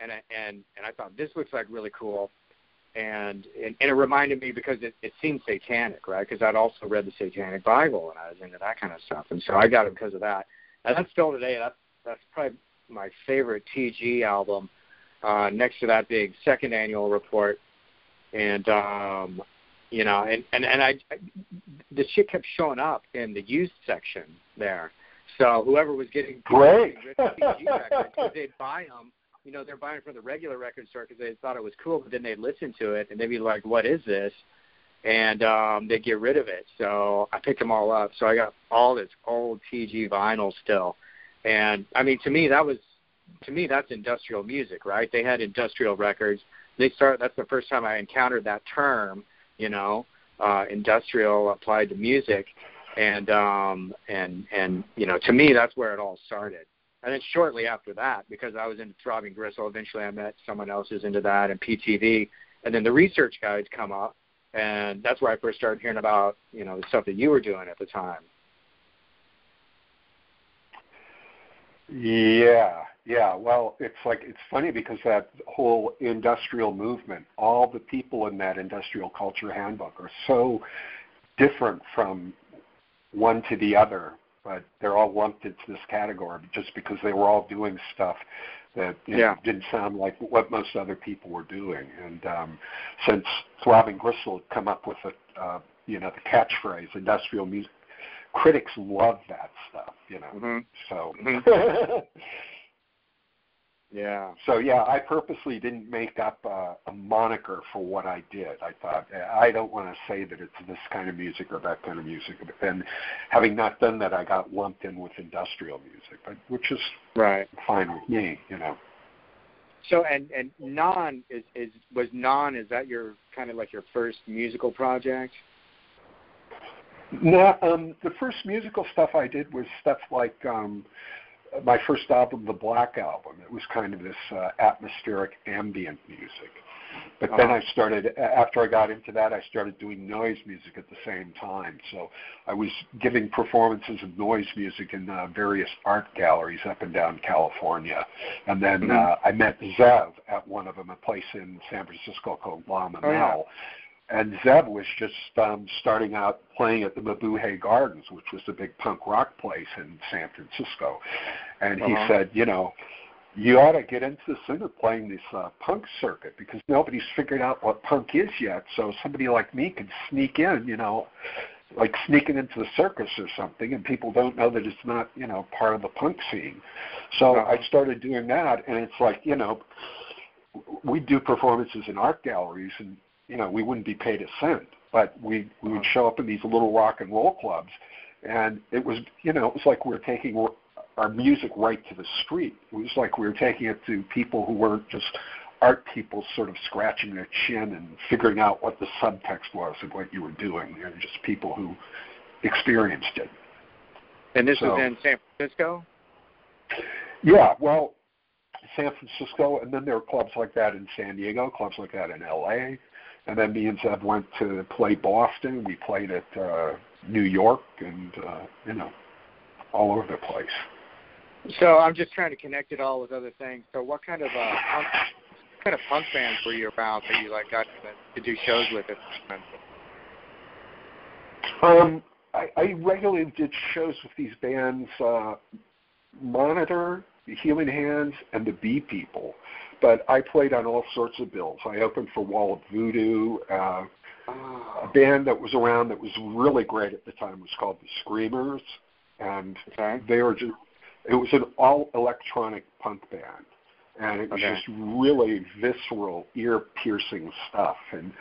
and and and I thought this looks like really cool and and, and it reminded me because it, it seemed satanic, right? Because I'd also read the Satanic Bible and I was into that kind of stuff, and so I got it because of that. And that's still today. That's that's probably my favorite TG album. Uh, next to that big second annual report, and um, you know, and and and I, I the shit kept showing up in the used section there. So whoever was getting great records, they'd buy them you know, they're buying from the regular record store because they thought it was cool, but then they'd listen to it and they'd be like, "What is this?" And um, they'd get rid of it. So I picked them all up. So I got all this old TG vinyl still, and I mean, to me, that was to me that's industrial music, right? They had industrial records. They start. That's the first time I encountered that term, you know, uh, industrial applied to music, and um, and and you know, to me, that's where it all started and then shortly after that, because I was into Throbbing Gristle, eventually I met someone else who's into that and PTV. And then the RE/Search guides come up, and that's where I first started hearing about you know the stuff that you were doing at the time. Yeah, yeah. Well, it's like it's funny because that whole industrial movement, all the people in that industrial culture handbook are so different from one to the other but they're all lumped into this category just because they were all doing stuff that you know, didn't sound like what most other people were doing. And um, since Throbbing Gristle had come up with a, uh, you know, the catchphrase "industrial music," critics love that stuff. You know, hmm so. Mhm. Yeah. So yeah, I purposely didn't make up uh, a moniker for what I did. I thought I don't want to say that it's this kind of music or that kind of music. And having not done that, I got lumped in with industrial music, but which is Right. fine with me, you know. So and and non is is was non is that your kind of like your first musical project? No, um, the first musical stuff I did was stuff like um, my first album, the Black Album. It was kind of this uh, atmospheric ambient music. But then Uh-huh. I started after I got into that, I started doing noise music at the same time. So I was giving performances of noise music in uh, various art galleries up and down California. And then Mhm. uh, I met Zev at one of them, a place in San Francisco called La Mamelle. Oh, yeah. And Zev was just um, starting out playing at the Mabuhay Gardens, which was the big punk rock place in San Francisco. And he Uh-huh. said, you know, you ought to get into the of playing this uh, punk circuit because nobody's figured out what punk is yet. So somebody like me could sneak in, you know, like sneaking into the circus or something, and people don't know that it's not, you know, part of the punk scene. So Uh-huh. I started doing that, and it's like, you know, we do performances in art galleries, and you know, we wouldn't be paid a cent, but we we would uh-huh. show up in these little rock and roll clubs, and it was, you know, it was like we were taking our music right to the street. It was like we were taking it to people who weren't just art people sort of scratching their chin and figuring out what the subtext was of what you were doing. They're just people who experienced it. And this So- was in San Francisco? Yeah, well, San Francisco, and then there were clubs like that in San Diego, clubs like that in L.A., and then me and Zev went to play Boston. We played at uh, New York, and uh, you know, all over the place. So I'm just trying to connect it all with other things. So what kind of uh punk what kind of punk bands were you around that you like got to, to do shows with at the time? Um, I, I regularly did shows with these bands, uh, Monitor, the Healing Hands, and the Bee People. But I played on all sorts of bills. I opened for Wall of Voodoo. Uh, a band that was around that was really great at the time was called the Screamers, and Okay. they were just it was an all electronic punk band and it was Okay. just really visceral ear piercing stuff and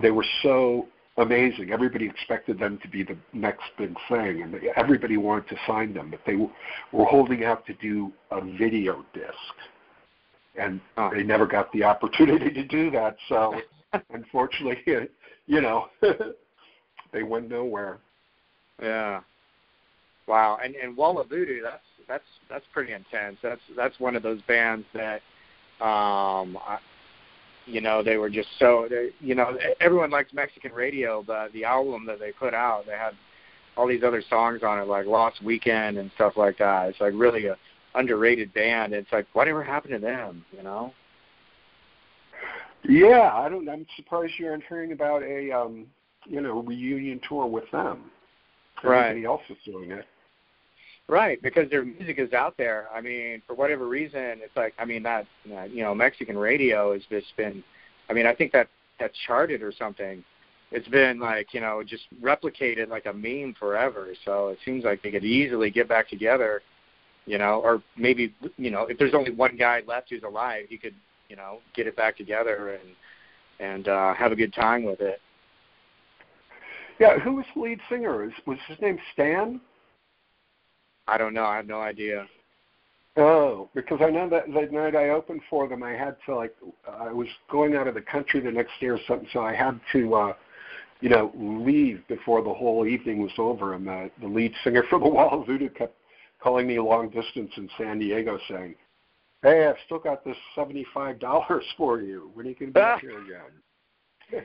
they were so amazing everybody expected them to be the next big thing and everybody wanted to sign them but they were holding out to do a video disc and Oh. they never got the opportunity to do that so unfortunately you know they went nowhere Yeah. Wow. And and Wall of Voodoo, that's that's that's pretty intense. That's that's one of those bands that um I, you know, they were just so they you know, everyone likes Mexican radio, but the album that they put out, they had all these other songs on it like Lost Weekend and stuff like that. It's like really a underrated band. It's like whatever happened to them, you know? Yeah, I don't. I'm surprised you aren't hearing about a um, you know reunion tour with them. Right. Everybody else is doing it. Right, because their music is out there. I mean, for whatever reason, it's like I mean that that, you know Mexican radio has just been. I mean, I think that that charted or something. It's been like you know just replicated like a meme forever. So it seems like they could easily get back together, you know, or maybe you know if there's only one guy left who's alive, he could you know get it back together and and uh, have a good time with it. Yeah, who was the lead singer? Was his name Stan? I don't know. I have no idea. Oh, because I know that that night I opened for them, I had to like I was going out of the country the next day or something, so I had to uh you know leave before the whole evening was over. And the the lead singer for the Wall of Voodoo kept calling me long distance in San Diego, saying, "Hey, I've still got this seventy-five dollars for you. When are you going to be up here again?"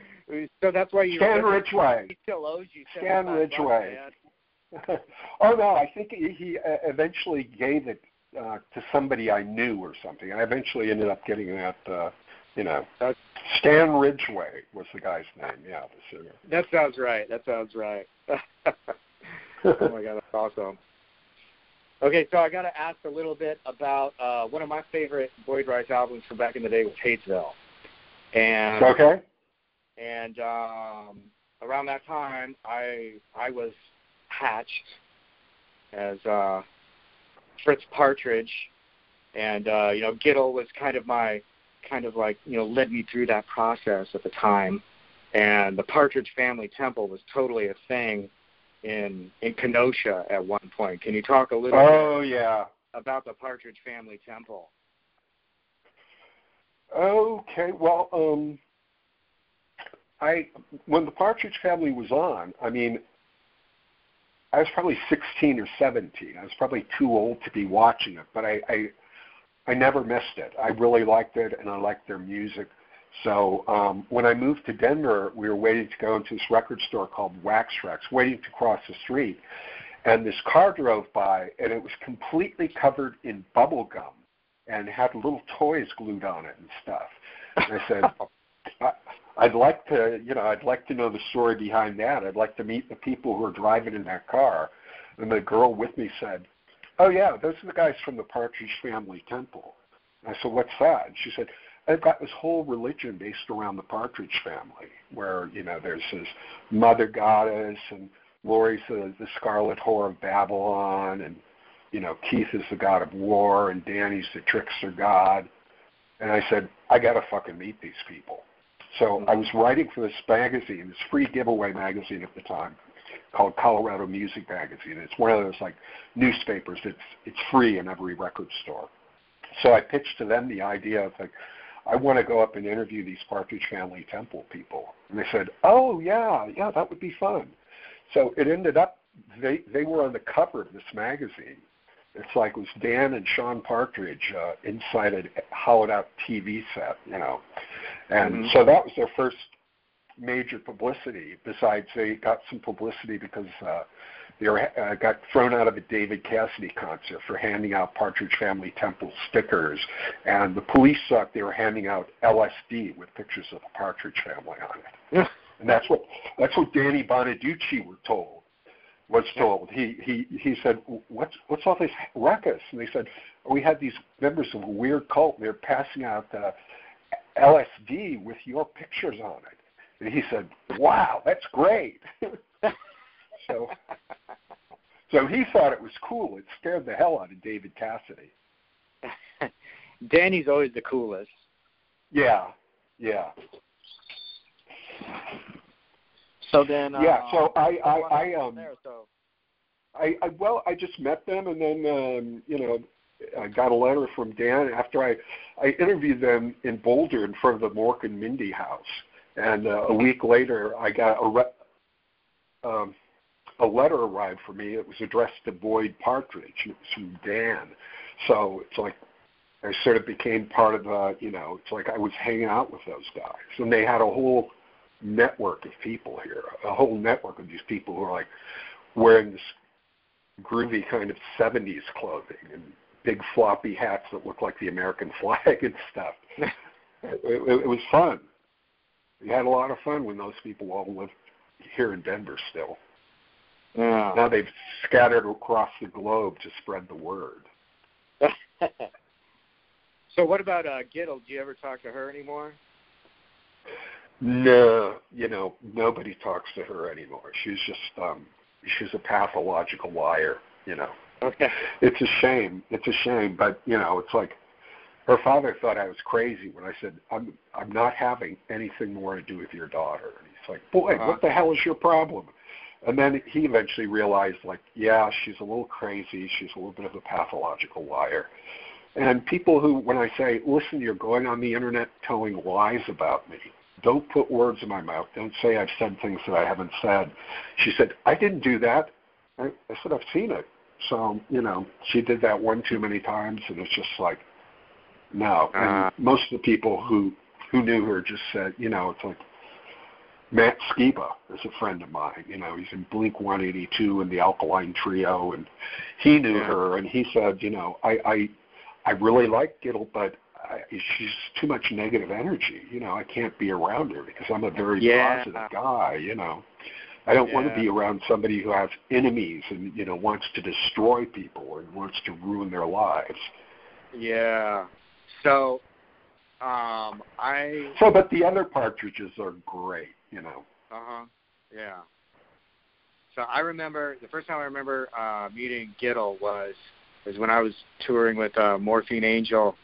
So that's why you. Stan Ridgway. He still owes you. Stan 75 bucks, Ridgway. oh no, I think he, he uh, eventually gave it uh, to somebody I knew or something. I eventually ended up getting that. Uh, you know, That's- Stan Ridgway was the guy's name. Yeah, the singer. That sounds right. That sounds right. oh my god, that's awesome. Okay, so I got to ask a little bit about uh, one of my favorite Boyd Rice albums from back in the day was Hatesville, and okay, and um, around that time I I was hatched as uh, Fritz Partridge, and uh, you know Gittles was kind of my kind of like you know led me through that process at the time, and the Partridge Family Temple was totally a thing in in Kenosha at one point. Can you talk a little oh, yeah. about the Partridge Family Temple? Okay, well, um, I when the Partridge Family was on, I mean, I was probably 16 or 17. I was probably too old to be watching it, but I I, I never missed it. I really liked it, and I liked their music. So um, when I moved to Denver, we were waiting to go into this record store called Wax Trax, waiting to cross the street, and this car drove by, and it was completely covered in bubble gum and had little toys glued on it and stuff. And I said, I, I'd like to, you know, I'd like to know the story behind that. I'd like to meet the people who are driving in that car. And the girl with me said, "Oh yeah, those are the guys from the Partridge Family Temple." And I said, "What's that?" And she said, I've got this whole religion based around the Partridge family, where you know there's this mother goddess, and Lori's the, the Scarlet Whore of Babylon, and you know Keith is the god of war, and Danny's the trickster god. And I said, I gotta fucking meet these people. So I was writing for this magazine, this free giveaway magazine at the time, called Colorado Music Magazine. It's one of those like newspapers. It's it's free in every record store. So I pitched to them the idea of like, I want to go up and interview these Partridge Family Temple people. And they said, Oh yeah, yeah, that would be fun. So it ended up they they were on the cover of this magazine. It's like it was Dan and Sean Partridge uh, inside a hollowed out TV set, you know. And mm-hmm. so that was their first major publicity. Besides, they got some publicity because uh, they were, uh, got thrown out of a David Cassidy concert for handing out Partridge Family Temple stickers, and the police thought they were handing out LSD with pictures of the Partridge Family on it. and that's what that's what Danny Bonaduce were told was told. He he he said, "What's what's all this ruckus?" And they said, "We had these members of a weird cult. And they're passing out uh, LSD with your pictures on it." And he said, "Wow, that's great." so so he thought it was cool. It scared the hell out of David Cassidy. Danny's always the coolest. Yeah, yeah. So then, yeah. Uh, so I, I, I, um, there, so. I, I, well, I just met them, and then, um, you know, I got a letter from Dan after I, I interviewed them in Boulder in front of the Mork and Mindy house, and uh, a week later, I got a, re- um, a letter arrived for me. It was addressed to Boyd Partridge. It was from Dan, so it's like I sort of became part of the, you know, it's like I was hanging out with those guys, and they had a whole network of people here, a whole network of these people who are like wearing this groovy kind of 70s clothing and big floppy hats that look like the American flag and stuff. it, it, it was fun. We had a lot of fun when those people all lived here in Denver still. Yeah. Now they've scattered across the globe to spread the word. so what about uh Gittles? Do you ever talk to her anymore? No, you know, nobody talks to her anymore. She's just um she's a pathological liar, you know. Okay. It's a shame. It's a shame, but you know, it's like her father thought I was crazy when I said I'm I'm not having anything more to do with your daughter. And he's like, "Boy, uh-huh. what the hell is your problem?" And then he eventually realized, like, yeah, she's a little crazy. She's a little bit of a pathological liar. And people who, when I say, listen, you're going on the internet telling lies about me, don't put words in my mouth. Don't say I've said things that I haven't said. She said, I didn't do that. I, I said, I've seen it. So, you know, she did that one too many times, and it's just like, no. Uh, and most of the people who who knew her just said, you know, it's like Matt Skiba is a friend of mine. You know, he's in Blink 182 and the Alkaline Trio, and he knew her, and he said, you know, I I I really like Gittles, but I, she's too much negative energy. You know, I can't be around her because I'm a very yeah. positive guy. You know, I don't yeah. want to be around somebody who has enemies and you know wants to destroy people and wants to ruin their lives. Yeah. So, um, I. So, but the other partridges are great, you know. Uh huh. Yeah. So I remember the first time I remember uh, meeting Gittles was was when I was touring with uh, Morphine Angel,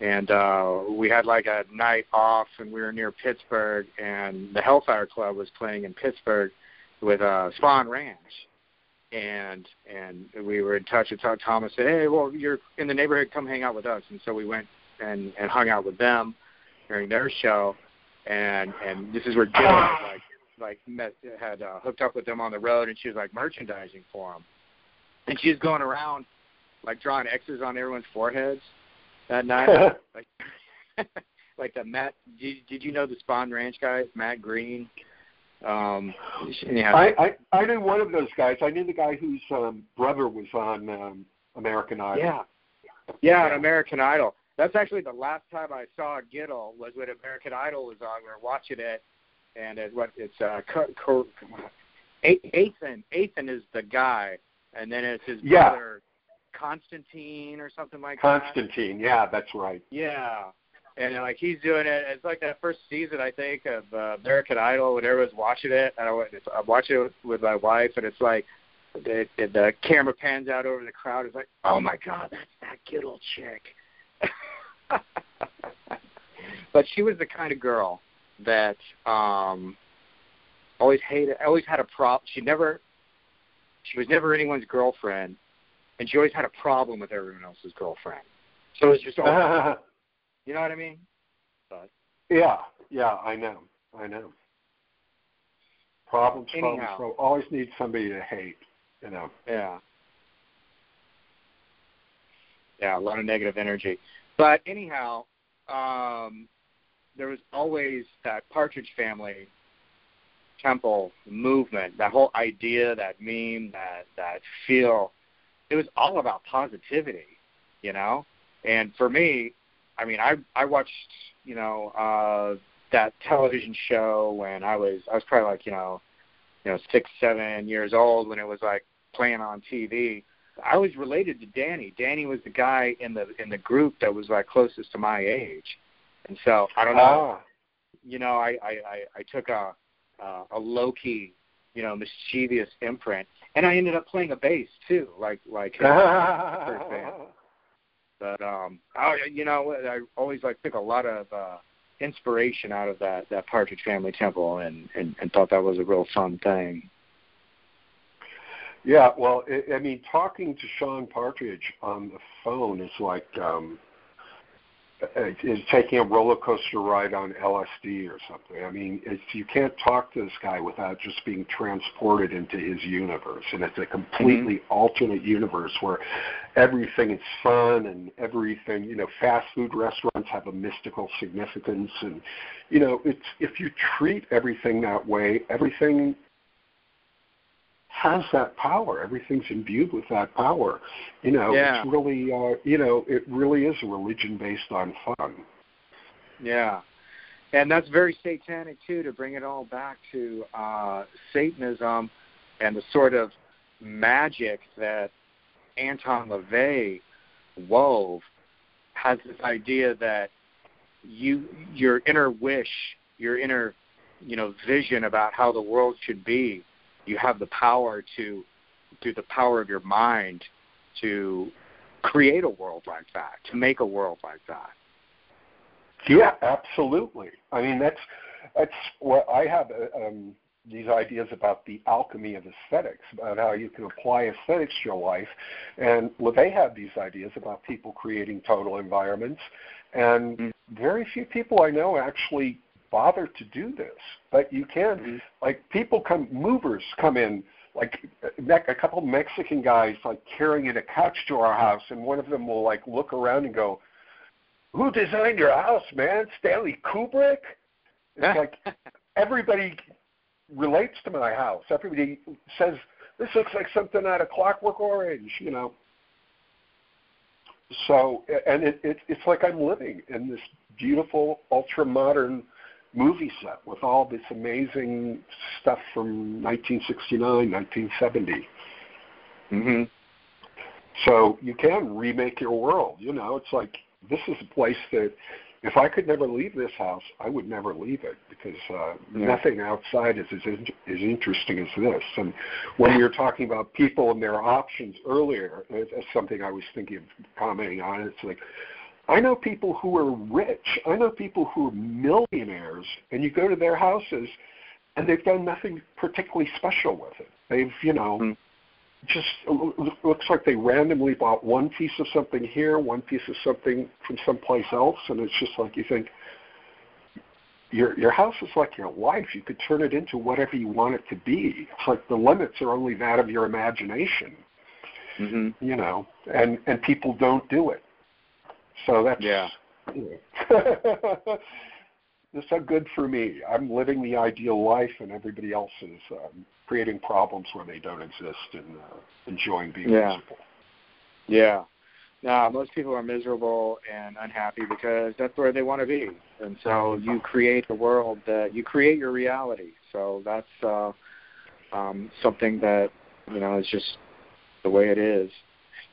and uh, we had like a night off, and we were near Pittsburgh, and the Hellfire Club was playing in Pittsburgh with uh, Spahn Ranch, and and we were in touch with Todd Thomas. Said, "Hey, well, you're in the neighborhood. Come hang out with us." And so we went and and hung out with them during their show, and and this is where Jill like like met had uh, hooked up with them on the road, and she was like merchandising for them, and she was going around like drawing X's on everyone's foreheads that night, like like the Matt. Did, did you know the Spahn Ranch guys, Matt Green? Um, yeah. I, I I knew one of those guys. I knew the guy whose um, brother was on um, American Idol. Yeah, yeah, on American Idol. That's actually the last time I saw Gittles was when American Idol was on. We were watching it, and it, what it's uh, Co- Co- Athan. Athan is the guy, and then it's his Yeah. brother Constantine or something like Constantine. Yeah, that's right. Yeah, and like he's doing it. It's like that first season I think of uh, American Idol when everyone's watching it. And I went, it's, I'm watching it with, with my wife, and it's like the the camera pans out over the crowd. It's like, oh my god, that's that Gittles chick. but she was the kind of girl that um always hated always had a prop she never she was never anyone's girlfriend and she always had a problem with everyone else's girlfriend so it was just always, you know what i mean but yeah, yeah, I know, I know. Problems, problems, Anyhow. problems. Always need somebody to hate, you know. yeah yeah a lot of negative energy but anyhow um there was always that partridge family temple movement that whole idea that meme that that feel. It was all about positivity you know? And for me i mean i i watched you know uh that television show when i was i was probably like you know you know six seven years old when it was like playing on tv i was related to danny danny was the guy in the in the group that was like closest to my age and so i don't know Ah, you know, I I I, I took a uh, a low key, you know, mischievous imprint, and I ended up playing a bass too, like like. First band. But um, I you know I always like took a lot of uh, inspiration out of that that Partridge Family Temple, and and and thought that was a real fun thing. Yeah, well, I, I mean, talking to Sean Partridge on the phone is like um, is taking a roller coaster ride on LSD or something. I mean, it's, you can't talk to this guy without just being transported into his universe, and it's a completely alternate universe where everything is fun and everything. You know, fast food restaurants have a mystical significance, and you know, it's if you treat everything that way, everything has that power. Everything's imbued with that power. You know, Yeah. it's really, uh, you know, it really is a religion based on fun. Yeah. And that's very satanic too to bring it all back to uh Satanism and the sort of magic that Anton LaVey wove has this idea that you your inner wish, your inner, you know, vision about how the world should be, you have the power to through the power of your mind to create a world like that, to make a world like that. Yeah, absolutely. I mean, that's that's what I have uh, um, these ideas about the alchemy of aesthetics, about how you can apply aesthetics to your life, and LaVey had these ideas about people creating total environments, and Mm. very few people I know actually bother to do this. But you can, Mhm. like, people come, movers come in. Like a couple Mexican guys, like carrying in a couch to our house, and one of them will like look around and go, who designed your house, man? Stanley Kubrick? It's like everybody relates to my house. Everybody says this looks like something out of Clockwork Orange, you know. So, and it, it it's like I'm living in this beautiful, ultra modern movie set with all this amazing stuff from 1969, 1970. hmm So you can remake your world. You know, it's like this is a place that if I could never leave this house, I would never leave it because uh, Yeah. nothing outside is as in, as interesting as this. And when we were talking about people and their options earlier, as something I was thinking of commenting on, it's like I know people who are rich. I know people who are millionaires, and you go to their houses, and they've done nothing particularly special with it. They've, you know, Mm. just it looks like they randomly bought one piece of something here, one piece of something from someplace else, and it's just like you think your your house is like your life. You could turn it into whatever you want it to be. It's like the limits are only that of your imagination, hmm you know, and and people don't do it. So that's Yeah. it's not good for me. I'm living the ideal life, and everybody else is um, creating problems where they don't exist and uh, enjoying being Yeah. miserable. Yeah. Now, most people are miserable and unhappy because that's where they want to be. And so you create a world that you create your reality. So that's uh um something that, you know, is just the way it is.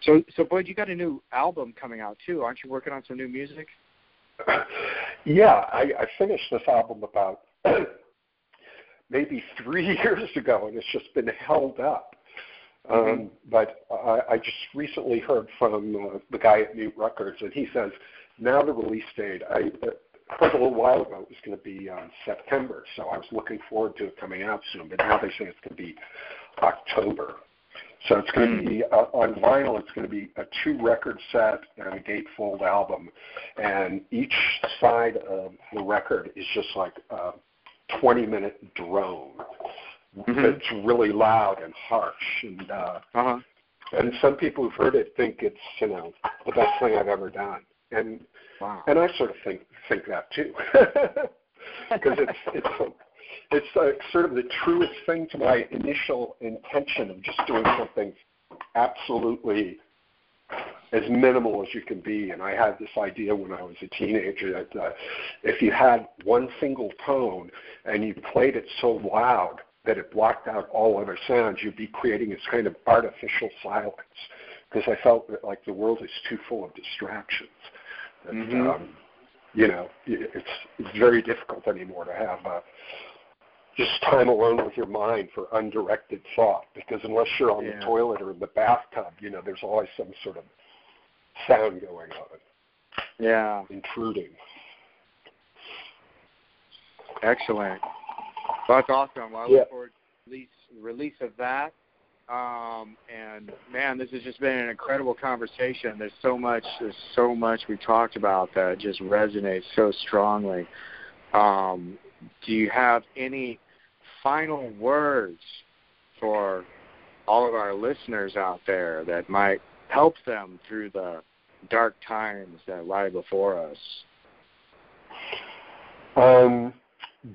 So so Boyd, you got a new album coming out too. Aren't you working on some new music? yeah, I, I finished this album about maybe three years ago, and it's just been held up. Um, Mhm. but I, I just recently heard from uh, the guy at Mute Records, and he says now the release date. I uh, heard a little while ago it was going to be uh, September, so I was looking forward to it coming out soon. But now they say it's going to be October. So it's going to be uh, on vinyl. It's going to be a two-record set and a gatefold album, and each side of the record is just like a 20-minute drone. Mhm. It's really loud and harsh, and uh, Uh-huh. and some people who've heard it think it's you know the best thing I've ever done, and Wow. and I sort of think think that too, because it's it's a, it's uh sort of the truest thing to my initial intention of just doing something absolutely as minimal as you can be. And I had this idea when I was a teenager that uh, if you had one single tone and you played it so loud that it blocked out all other sounds, you'd be creating this kind of artificial silence. Because I felt that like the world is too full of distractions. That, Mhm. um, you know, it's it's very difficult anymore to have uh, just time alone with your mind for undirected thought. Because unless you're on Yeah. the toilet or in the bathtub, you know, there's always some sort of sound going on, Yeah. intruding. Excellent. Well, that's awesome. Well, I Yeah. look forward to release, release of that. Um, and man, this has just been an incredible conversation. There's so much, there's so much we talked about that just resonates so strongly. Um, do you have any final words for all of our listeners out there that might help them through the dark times that lie before us? Um,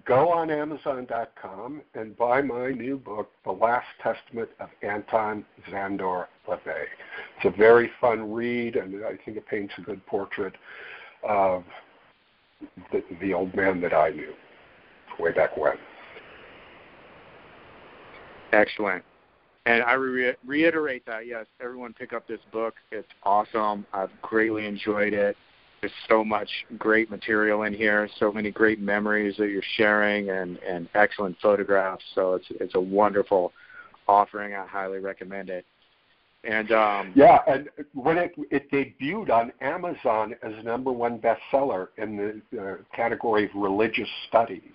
go on Amazon.com and buy my new book, The Last Testament of Anton Szandor LaVey. It's a very fun read, and I think it paints a good portrait of the, the old man that I knew way back when. Excellent. And I re- reiterate that, yes, everyone pick up this book. It's awesome. I've greatly enjoyed it. There's so much great material in here, so many great memories that you're sharing, and, and excellent photographs. So it's it's a wonderful offering. I highly recommend it. And um, Yeah, and when it it debuted on Amazon as number one bestseller in the uh, category of religious studies,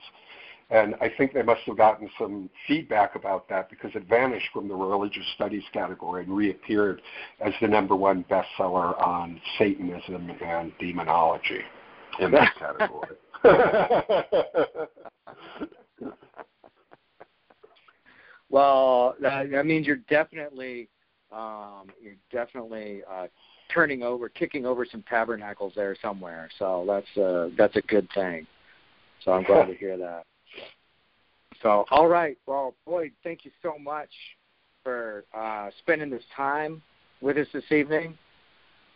and I think they must have gotten some feedback about that because it vanished from the religious studies category and reappeared as the number one bestseller on Satanism and demonology in that category. Well, that, that means you're definitely um, you're definitely uh, turning over, kicking over some tabernacles there somewhere. So that's uh, that's a good thing. So I'm glad to hear that. So all right, well, Boyd, thank you so much for uh, spending this time with us this evening.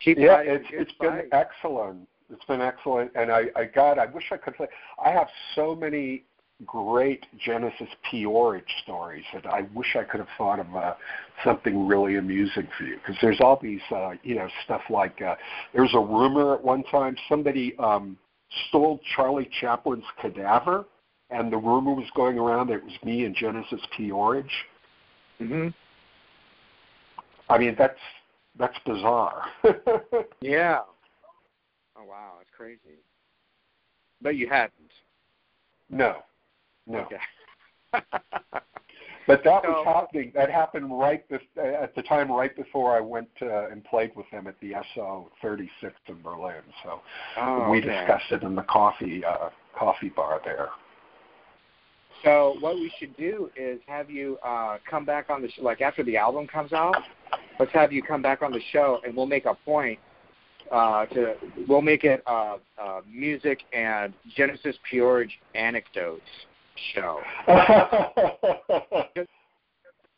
Keep yeah, it's it's been excellent. It's been excellent, and I, I God, I wish I could play. I have so many great Genesis P-Orridge stories that I wish I could have thought of uh, something really amusing for you because there's all these, uh, you know, stuff like uh, there's a rumor at one time somebody um, stole Charlie Chaplin's cadaver, and the rumor was going around that it was me and Genesis P-Orridge. hmm I mean, that's that's bizarre. Yeah. Oh wow, that's crazy. But you hadn't. no, no. Okay. But that So- was happening. That happened right bef- at the time, right before I went uh, and played with them at the SO 36 in Berlin. So oh, we okay. discussed it in the coffee uh, coffee bar there. So what we should do is have you uh, come back on the sh- like after the album comes out. Let's have you come back on the show, and we'll make a point uh, to we'll make it uh, uh, music and Genesis P-Orridge anecdotes show.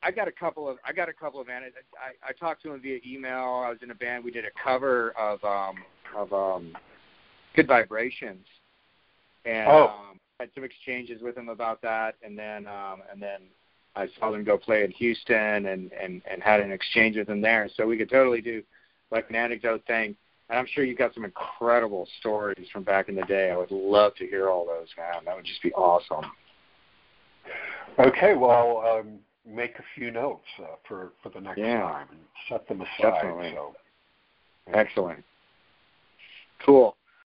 I got a couple of I got a couple of anecdotes. I, I talked to him via email. I was in a band. We did a cover of um, of um, Good Vibrations, and Oh. um, had some exchanges with him about that. And then um, and then I saw them go play in Houston, and and and had an exchange with him there. So we could totally do like an anecdote thing. And I'm sure you've got some incredible stories from back in the day. I would love to hear all those, man. That would just be awesome. okay, well, um, make a few notes uh, for for the next Yeah. time and set them aside. Definitely. So Excellent. Cool.